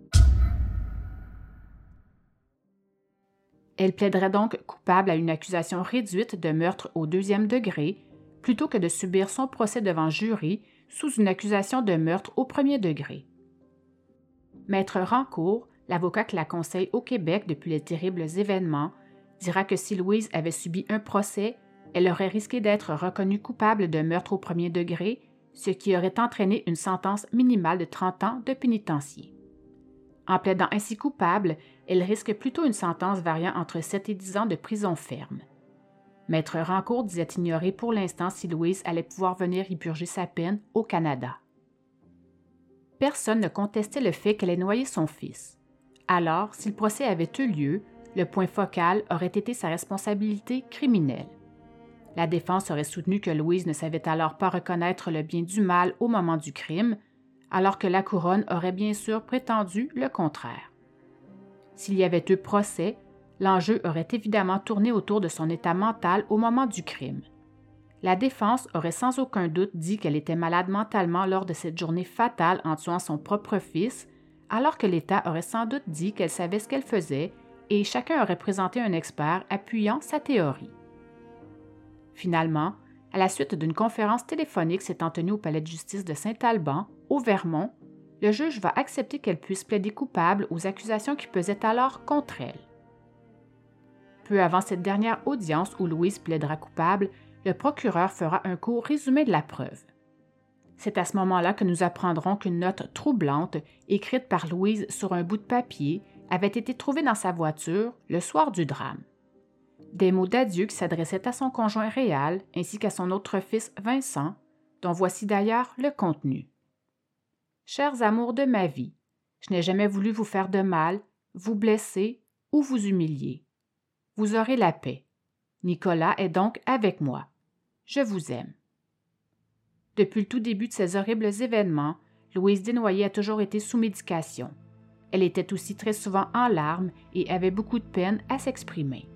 Elle plaiderait donc coupable à une accusation réduite de meurtre au deuxième degré, plutôt que de subir son procès devant jury sous une accusation de meurtre au premier degré. Maître Rancourt, l'avocat qui la conseille au Québec depuis les terribles événements, dira que si Louise avait subi un procès, elle aurait risqué d'être reconnue coupable de meurtre au premier degré, ce qui aurait entraîné une sentence minimale de 30 ans de pénitencier. En plaidant ainsi coupable, elle risque plutôt une sentence variant entre 7 et 10 ans de prison ferme. Maître Rancourt disait ignorer pour l'instant si Louise allait pouvoir venir y purger sa peine au Canada. Personne ne contestait le fait qu'elle ait noyé son fils. Alors, si le procès avait eu lieu, le point focal aurait été sa responsabilité criminelle. La défense aurait soutenu que Louise ne savait alors pas reconnaître le bien du mal au moment du crime, alors que la couronne aurait bien sûr prétendu le contraire. S'il y avait eu procès, l'enjeu aurait évidemment tourné autour de son état mental au moment du crime. La défense aurait sans aucun doute dit qu'elle était malade mentalement lors de cette journée fatale en tuant son propre fils, alors que l'État aurait sans doute dit qu'elle savait ce qu'elle faisait et chacun aurait présenté un expert appuyant sa théorie. Finalement, à la suite d'une conférence téléphonique s'étant tenue au palais de justice de Saint-Alban, au Vermont, le juge va accepter qu'elle puisse plaider coupable aux accusations qui pesaient alors contre elle. Peu avant cette dernière audience où Louise plaidera coupable, le procureur fera un court résumé de la preuve. C'est à ce moment-là que nous apprendrons qu'une note troublante, écrite par Louise sur un bout de papier, avait été trouvée dans sa voiture le soir du drame. Des mots d'adieu qui s'adressaient à son conjoint réel ainsi qu'à son autre fils Vincent, dont voici d'ailleurs le contenu. Chers amours de ma vie, je n'ai jamais voulu vous faire de mal, vous blesser ou vous humilier. Vous aurez la paix. Nicolas est donc avec moi. Je vous aime. Depuis le tout début de ces horribles événements, Louise Desnoyers a toujours été sous médication. Elle était aussi très souvent en larmes et avait beaucoup de peine à s'exprimer.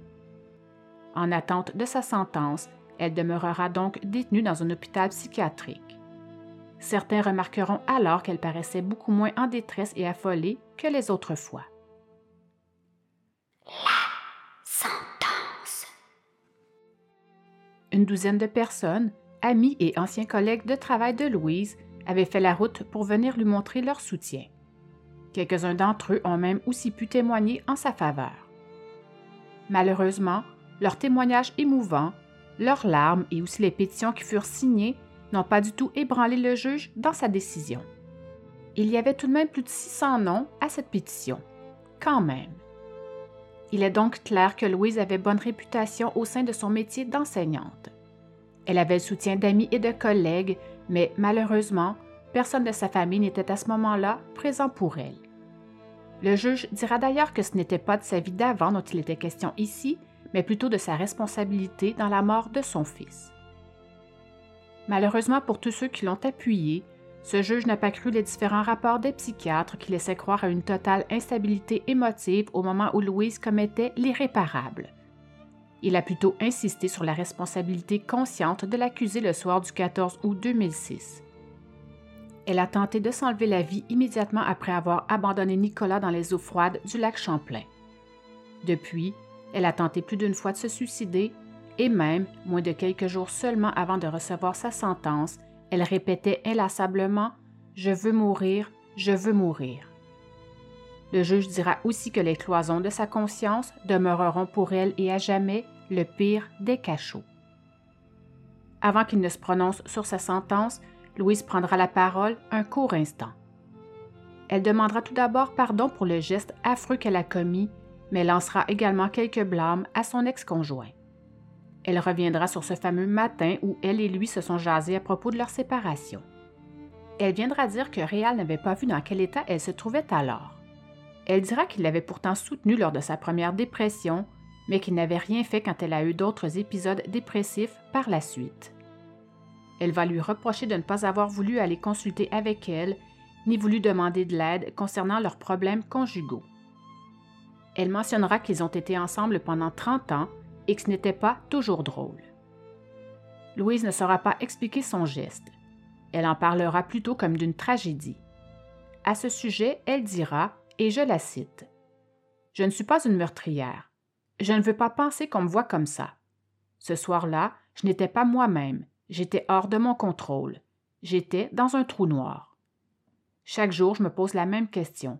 En attente de sa sentence, elle demeurera donc détenue dans un hôpital psychiatrique. Certains remarqueront alors qu'elle paraissait beaucoup moins en détresse et affolée que les autres fois. Une douzaine de personnes, amis et anciens collègues de travail de Louise, avaient fait la route pour venir lui montrer leur soutien. Quelques-uns d'entre eux ont même aussi pu témoigner en sa faveur. Malheureusement, leurs témoignages émouvants, leurs larmes et aussi les pétitions qui furent signées n'ont pas du tout ébranlé le juge dans sa décision. Il y avait tout de même plus de 600 noms à cette pétition. Quand même. Il est donc clair que Louise avait bonne réputation au sein de son métier d'enseignante. Elle avait le soutien d'amis et de collègues, mais malheureusement, personne de sa famille n'était à ce moment-là présent pour elle. Le juge dira d'ailleurs que ce n'était pas de sa vie d'avant dont il était question ici, mais plutôt de sa responsabilité dans la mort de son fils. Malheureusement pour tous ceux qui l'ont appuyé, ce juge n'a pas cru les différents rapports des psychiatres qui laissaient croire à une totale instabilité émotive au moment où Louise commettait l'irréparable. Il a plutôt insisté sur la responsabilité consciente de l'accusé le soir du 14 août 2006. Elle a tenté de s'enlever la vie immédiatement après avoir abandonné Nicolas dans les eaux froides du lac Champlain. Depuis, elle a tenté plus d'une fois de se suicider et même, moins de quelques jours seulement avant de recevoir sa sentence, elle répétait inlassablement Je veux mourir, je veux mourir. Le juge dira aussi que les cloisons de sa conscience demeureront pour elle et à jamais le pire des cachots. Avant qu'il ne se prononce sur sa sentence, Louise prendra la parole un court instant. Elle demandera tout d'abord pardon pour le geste affreux qu'elle a commis mais lancera également quelques blâmes à son ex-conjoint. Elle reviendra sur ce fameux matin où elle et lui se sont jasés à propos de leur séparation. Elle viendra dire que Réal n'avait pas vu dans quel état elle se trouvait alors. Elle dira qu'il l'avait pourtant soutenue lors de sa première dépression, mais qu'il n'avait rien fait quand elle a eu d'autres épisodes dépressifs par la suite. Elle va lui reprocher de ne pas avoir voulu aller consulter avec elle, ni voulu demander de l'aide concernant leurs problèmes conjugaux. Elle mentionnera qu'ils ont été ensemble pendant 30 ans et que ce n'était pas toujours drôle. Louise ne saura pas expliquer son geste. Elle en parlera plutôt comme d'une tragédie. À ce sujet, elle dira, et je la cite, Je ne suis pas une meurtrière. Je ne veux pas penser qu'on me voit comme ça. Ce soir-là, je n'étais pas moi-même, j'étais hors de mon contrôle. J'étais dans un trou noir. Chaque jour, je me pose la même question.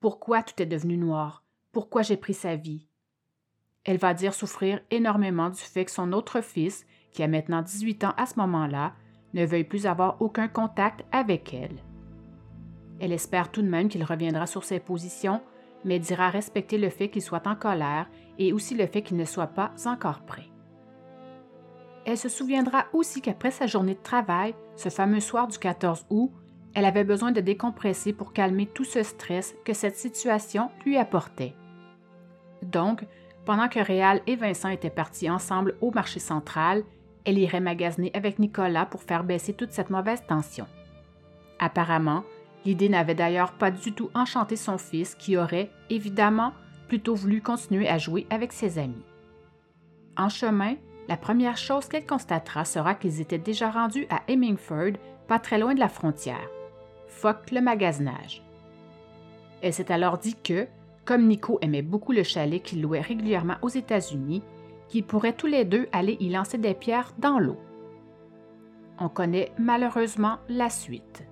Pourquoi tout est devenu noir? pourquoi j'ai pris sa vie? Elle va dire souffrir énormément du fait que son autre fils, qui a maintenant 18 ans à ce moment-là, ne veuille plus avoir aucun contact avec elle. Elle espère tout de même qu'il reviendra sur ses positions, mais dira respecter le fait qu'il soit en colère et aussi le fait qu'il ne soit pas encore prêt. Elle se souviendra aussi qu'après sa journée de travail, ce fameux soir du 14 août, elle avait besoin de décompresser pour calmer tout ce stress que cette situation lui apportait. Donc, pendant que Réal et Vincent étaient partis ensemble au marché central, elle irait magasiner avec Nicolas pour faire baisser toute cette mauvaise tension. Apparemment, l'idée n'avait d'ailleurs pas du tout enchanté son fils qui aurait, évidemment, plutôt voulu continuer à jouer avec ses amis. En chemin, la première chose qu'elle constatera sera qu'ils étaient déjà rendus à Hemingford, pas très loin de la frontière. Fuck le magasinage. Elle s'est alors dit que, comme Nico aimait beaucoup le chalet qu'il louait régulièrement aux États-Unis, qu'ils pourraient tous les deux aller y lancer des pierres dans l'eau. On connaît malheureusement la suite.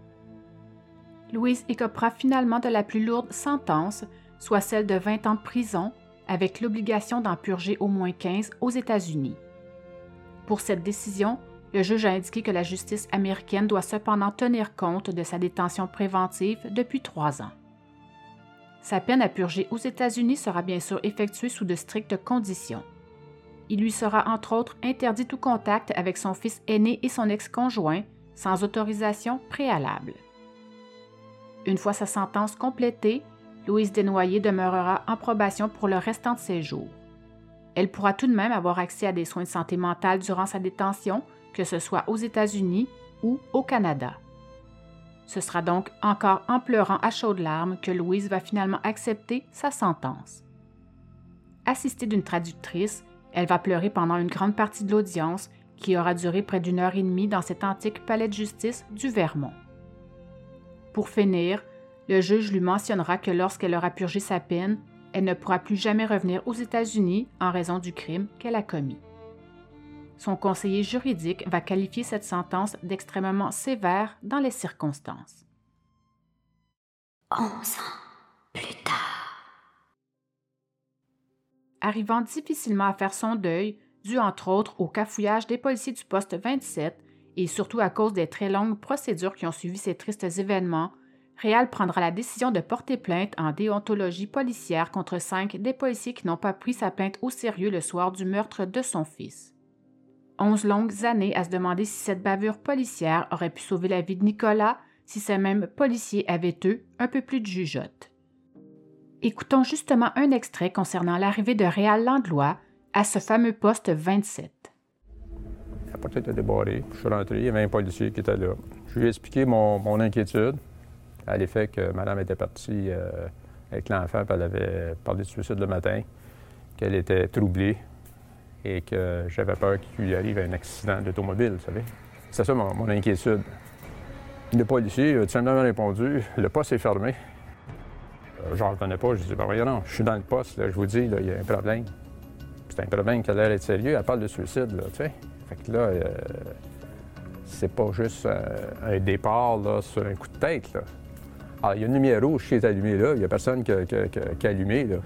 Louise écopera finalement de la plus lourde sentence, soit celle de 20 ans de prison, avec l'obligation d'en purger au moins 15 aux États-Unis. Pour cette décision, le juge a indiqué que la justice américaine doit cependant tenir compte de sa détention préventive depuis trois ans. Sa peine à purger aux États-Unis sera bien sûr effectuée sous de strictes conditions. Il lui sera entre autres interdit tout contact avec son fils aîné et son ex-conjoint sans autorisation préalable. Une fois sa sentence complétée, Louise Desnoyers demeurera en probation pour le restant de ses jours. Elle pourra tout de même avoir accès à des soins de santé mentale durant sa détention, que ce soit aux États-Unis ou au Canada. Ce sera donc encore en pleurant à chaudes larmes que Louise va finalement accepter sa sentence. Assistée d'une traductrice, elle va pleurer pendant une grande partie de l'audience, qui aura duré près d'une heure et demie dans cet antique palais de justice du Vermont. Pour finir, le juge lui mentionnera que lorsqu'elle aura purgé sa peine, elle ne pourra plus jamais revenir aux États-Unis en raison du crime qu'elle a commis. Son conseiller juridique va qualifier cette sentence d'extrêmement sévère dans les circonstances. Onze ans plus tard. Arrivant difficilement à faire son deuil, dû entre autres au cafouillage des policiers du poste 27 et surtout à cause des très longues procédures qui ont suivi ces tristes événements, Réal prendra la décision de porter plainte en déontologie policière contre cinq des policiers qui n'ont pas pris sa plainte au sérieux le soir du meurtre de son fils. Onze longues années à se demander si cette bavure policière aurait pu sauver la vie de Nicolas si ces mêmes policiers avaient, eux, un peu plus de jugeote. Écoutons justement un extrait concernant l'arrivée de Réal Landlois à ce fameux poste 27. La porte était débarrée. Je suis rentré, il y avait un policier qui était là. Je lui ai expliqué mon, inquiétude à l'effet que madame était partie euh, avec l'enfant, elle avait parlé de suicide le matin, qu'elle était troublée et que j'avais peur qu'il lui arrive un accident d'automobile, vous savez. C'est ça mon, mon, inquiétude. Le policier a tout simplement répondu Le poste est fermé. Euh, je n'en revenais pas. Je dis Ben voyons, non, je suis dans le poste, je vous dis, il y a un problème. C'est un problème qui a l'air d'être sérieux. Elle parle de suicide, là, tu sais. Fait que là, euh, c'est pas juste un départ là, sur un coup de tête. Alors, il y a une lumière rouge qui est allumée là. Il n'y a personne qui a, qui qui a allumé. Là.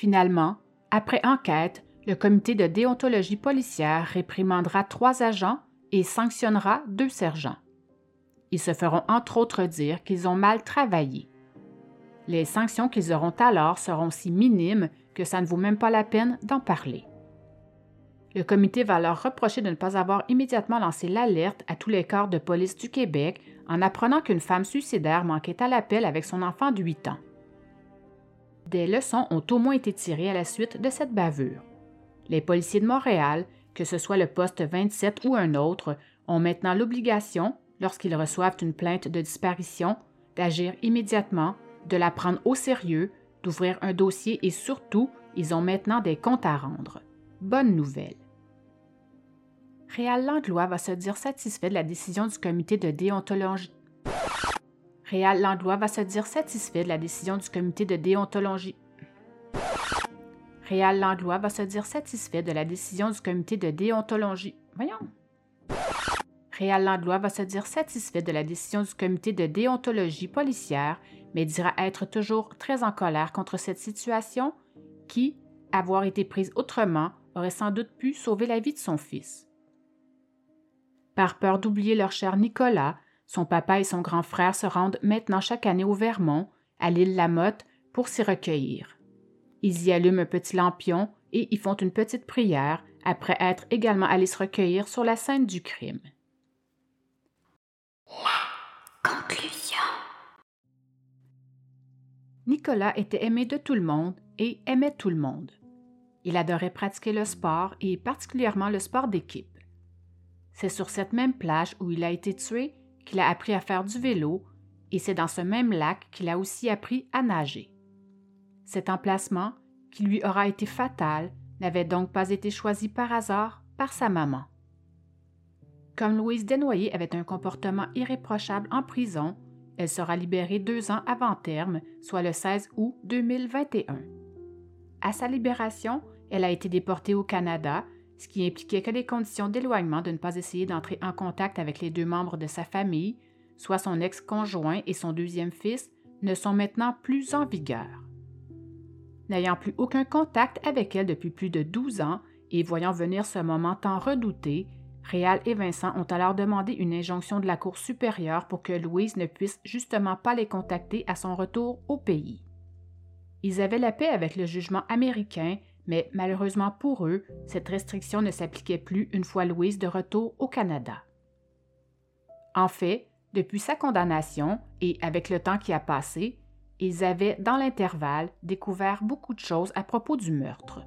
Finalement, après enquête, le comité de déontologie policière réprimandera trois agents et sanctionnera deux sergents. Ils se feront entre autres dire qu'ils ont mal travaillé. Les sanctions qu'ils auront alors seront si minimes que ça ne vaut même pas la peine d'en parler. Le comité va leur reprocher de ne pas avoir immédiatement lancé l'alerte à tous les corps de police du Québec en apprenant qu'une femme suicidaire manquait à l'appel avec son enfant de 8 ans. Des leçons ont au moins été tirées à la suite de cette bavure. Les policiers de Montréal, que ce soit le poste 27 ou un autre, ont maintenant l'obligation, lorsqu'ils reçoivent une plainte de disparition, d'agir immédiatement, de la prendre au sérieux, d'ouvrir un dossier et surtout, ils ont maintenant des comptes à rendre. Bonne nouvelle. Réal Langlois va se dire satisfait de la décision du comité de déontologie. Réal Langlois va se dire satisfait de la décision du comité de déontologie. Réal Langlois va se dire satisfait de la décision du comité de déontologie. Voyons. Réal Langlois va se dire satisfait de la décision du comité de déontologie policière, mais dira être toujours très en colère contre cette situation qui, avoir été prise autrement, aurait sans doute pu sauver la vie de son fils. Par peur d'oublier leur cher Nicolas, son papa et son grand frère se rendent maintenant chaque année au Vermont, à l'île Lamotte, pour s'y recueillir. Ils y allument un petit lampion et y font une petite prière, après être également allés se recueillir sur la scène du crime. La conclusion. Nicolas était aimé de tout le monde et aimait tout le monde. Il adorait pratiquer le sport et particulièrement le sport d'équipe. C'est sur cette même plage où il a été tué qu'il a appris à faire du vélo et c'est dans ce même lac qu'il a aussi appris à nager. Cet emplacement, qui lui aura été fatal, n'avait donc pas été choisi par hasard par sa maman. Comme Louise Desnoyers avait un comportement irréprochable en prison, elle sera libérée deux ans avant terme, soit le 16 août 2021. À sa libération, elle a été déportée au Canada, ce qui impliquait que les conditions d'éloignement de ne pas essayer d'entrer en contact avec les deux membres de sa famille, soit son ex-conjoint et son deuxième fils, ne sont maintenant plus en vigueur. N'ayant plus aucun contact avec elle depuis plus de 12 ans et voyant venir ce moment tant redouté, Réal et Vincent ont alors demandé une injonction de la Cour supérieure pour que Louise ne puisse justement pas les contacter à son retour au pays. Ils avaient la paix avec le jugement américain, mais malheureusement pour eux, cette restriction ne s'appliquait plus une fois Louise de retour au Canada. En fait, depuis sa condamnation et avec le temps qui a passé, ils avaient, dans l'intervalle, découvert beaucoup de choses à propos du meurtre.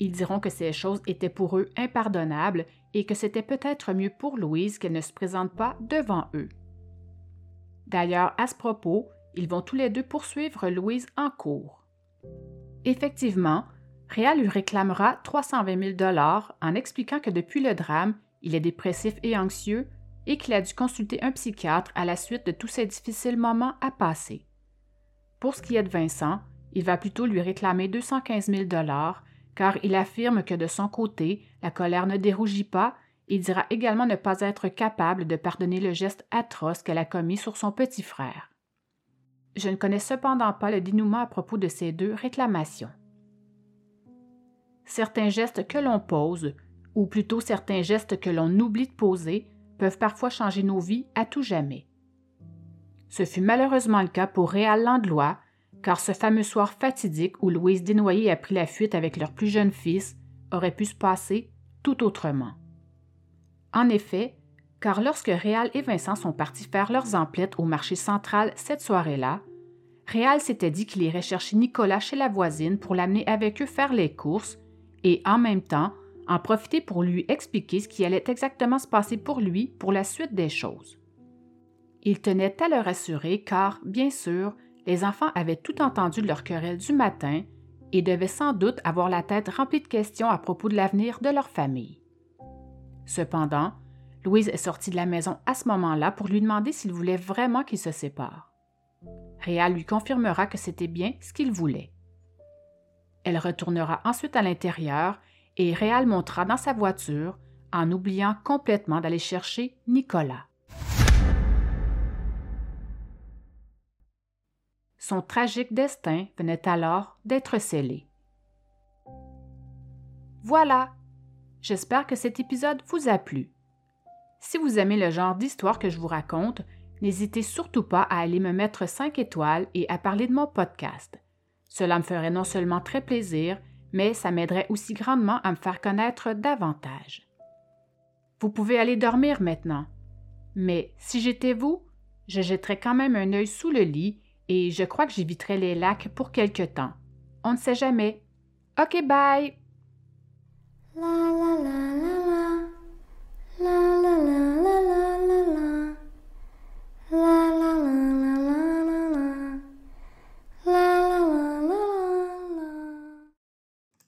Ils diront que ces choses étaient pour eux impardonnables et que c'était peut-être mieux pour Louise qu'elle ne se présente pas devant eux. D'ailleurs, à ce propos, ils vont tous les deux poursuivre Louise en cours. Effectivement, Réal lui réclamera 320 000 en expliquant que depuis le drame, il est dépressif et anxieux et qu'il a dû consulter un psychiatre à la suite de tous ces difficiles moments à passer. Pour ce qui est de Vincent, il va plutôt lui réclamer 215 000 car il affirme que de son côté, la colère ne dérougit pas et dira également ne pas être capable de pardonner le geste atroce qu'elle a commis sur son petit frère. Je ne connais cependant pas le dénouement à propos de ces deux réclamations. Certains gestes que l'on pose, ou plutôt certains gestes que l'on oublie de poser, peuvent parfois changer nos vies à tout jamais. Ce fut malheureusement le cas pour Réal Landlois, car ce fameux soir fatidique où Louise Desnoyers a pris la fuite avec leur plus jeune fils aurait pu se passer tout autrement. En effet, car lorsque Réal et Vincent sont partis faire leurs emplettes au marché central cette soirée-là, Réal s'était dit qu'il irait chercher Nicolas chez la voisine pour l'amener avec eux faire les courses et en même temps en profiter pour lui expliquer ce qui allait exactement se passer pour lui pour la suite des choses. Il tenait à le rassurer car, bien sûr, les enfants avaient tout entendu de leur querelle du matin et devaient sans doute avoir la tête remplie de questions à propos de l'avenir de leur famille. Cependant, Louise est sortie de la maison à ce moment-là pour lui demander s'il voulait vraiment qu'ils se séparent. Réal lui confirmera que c'était bien ce qu'il voulait. Elle retournera ensuite à l'intérieur et Réal montera dans sa voiture en oubliant complètement d'aller chercher Nicolas. Son tragique destin venait alors d'être scellé. Voilà. J'espère que cet épisode vous a plu. Si vous aimez le genre d'histoire que je vous raconte, n'hésitez surtout pas à aller me mettre 5 étoiles et à parler de mon podcast. Cela me ferait non seulement très plaisir, mais ça m'aiderait aussi grandement à me faire connaître davantage. Vous pouvez aller dormir maintenant. Mais si j'étais vous, je jetterais quand même un œil sous le lit et je crois que j'éviterais les lacs pour quelque temps. On ne sait jamais. OK, bye!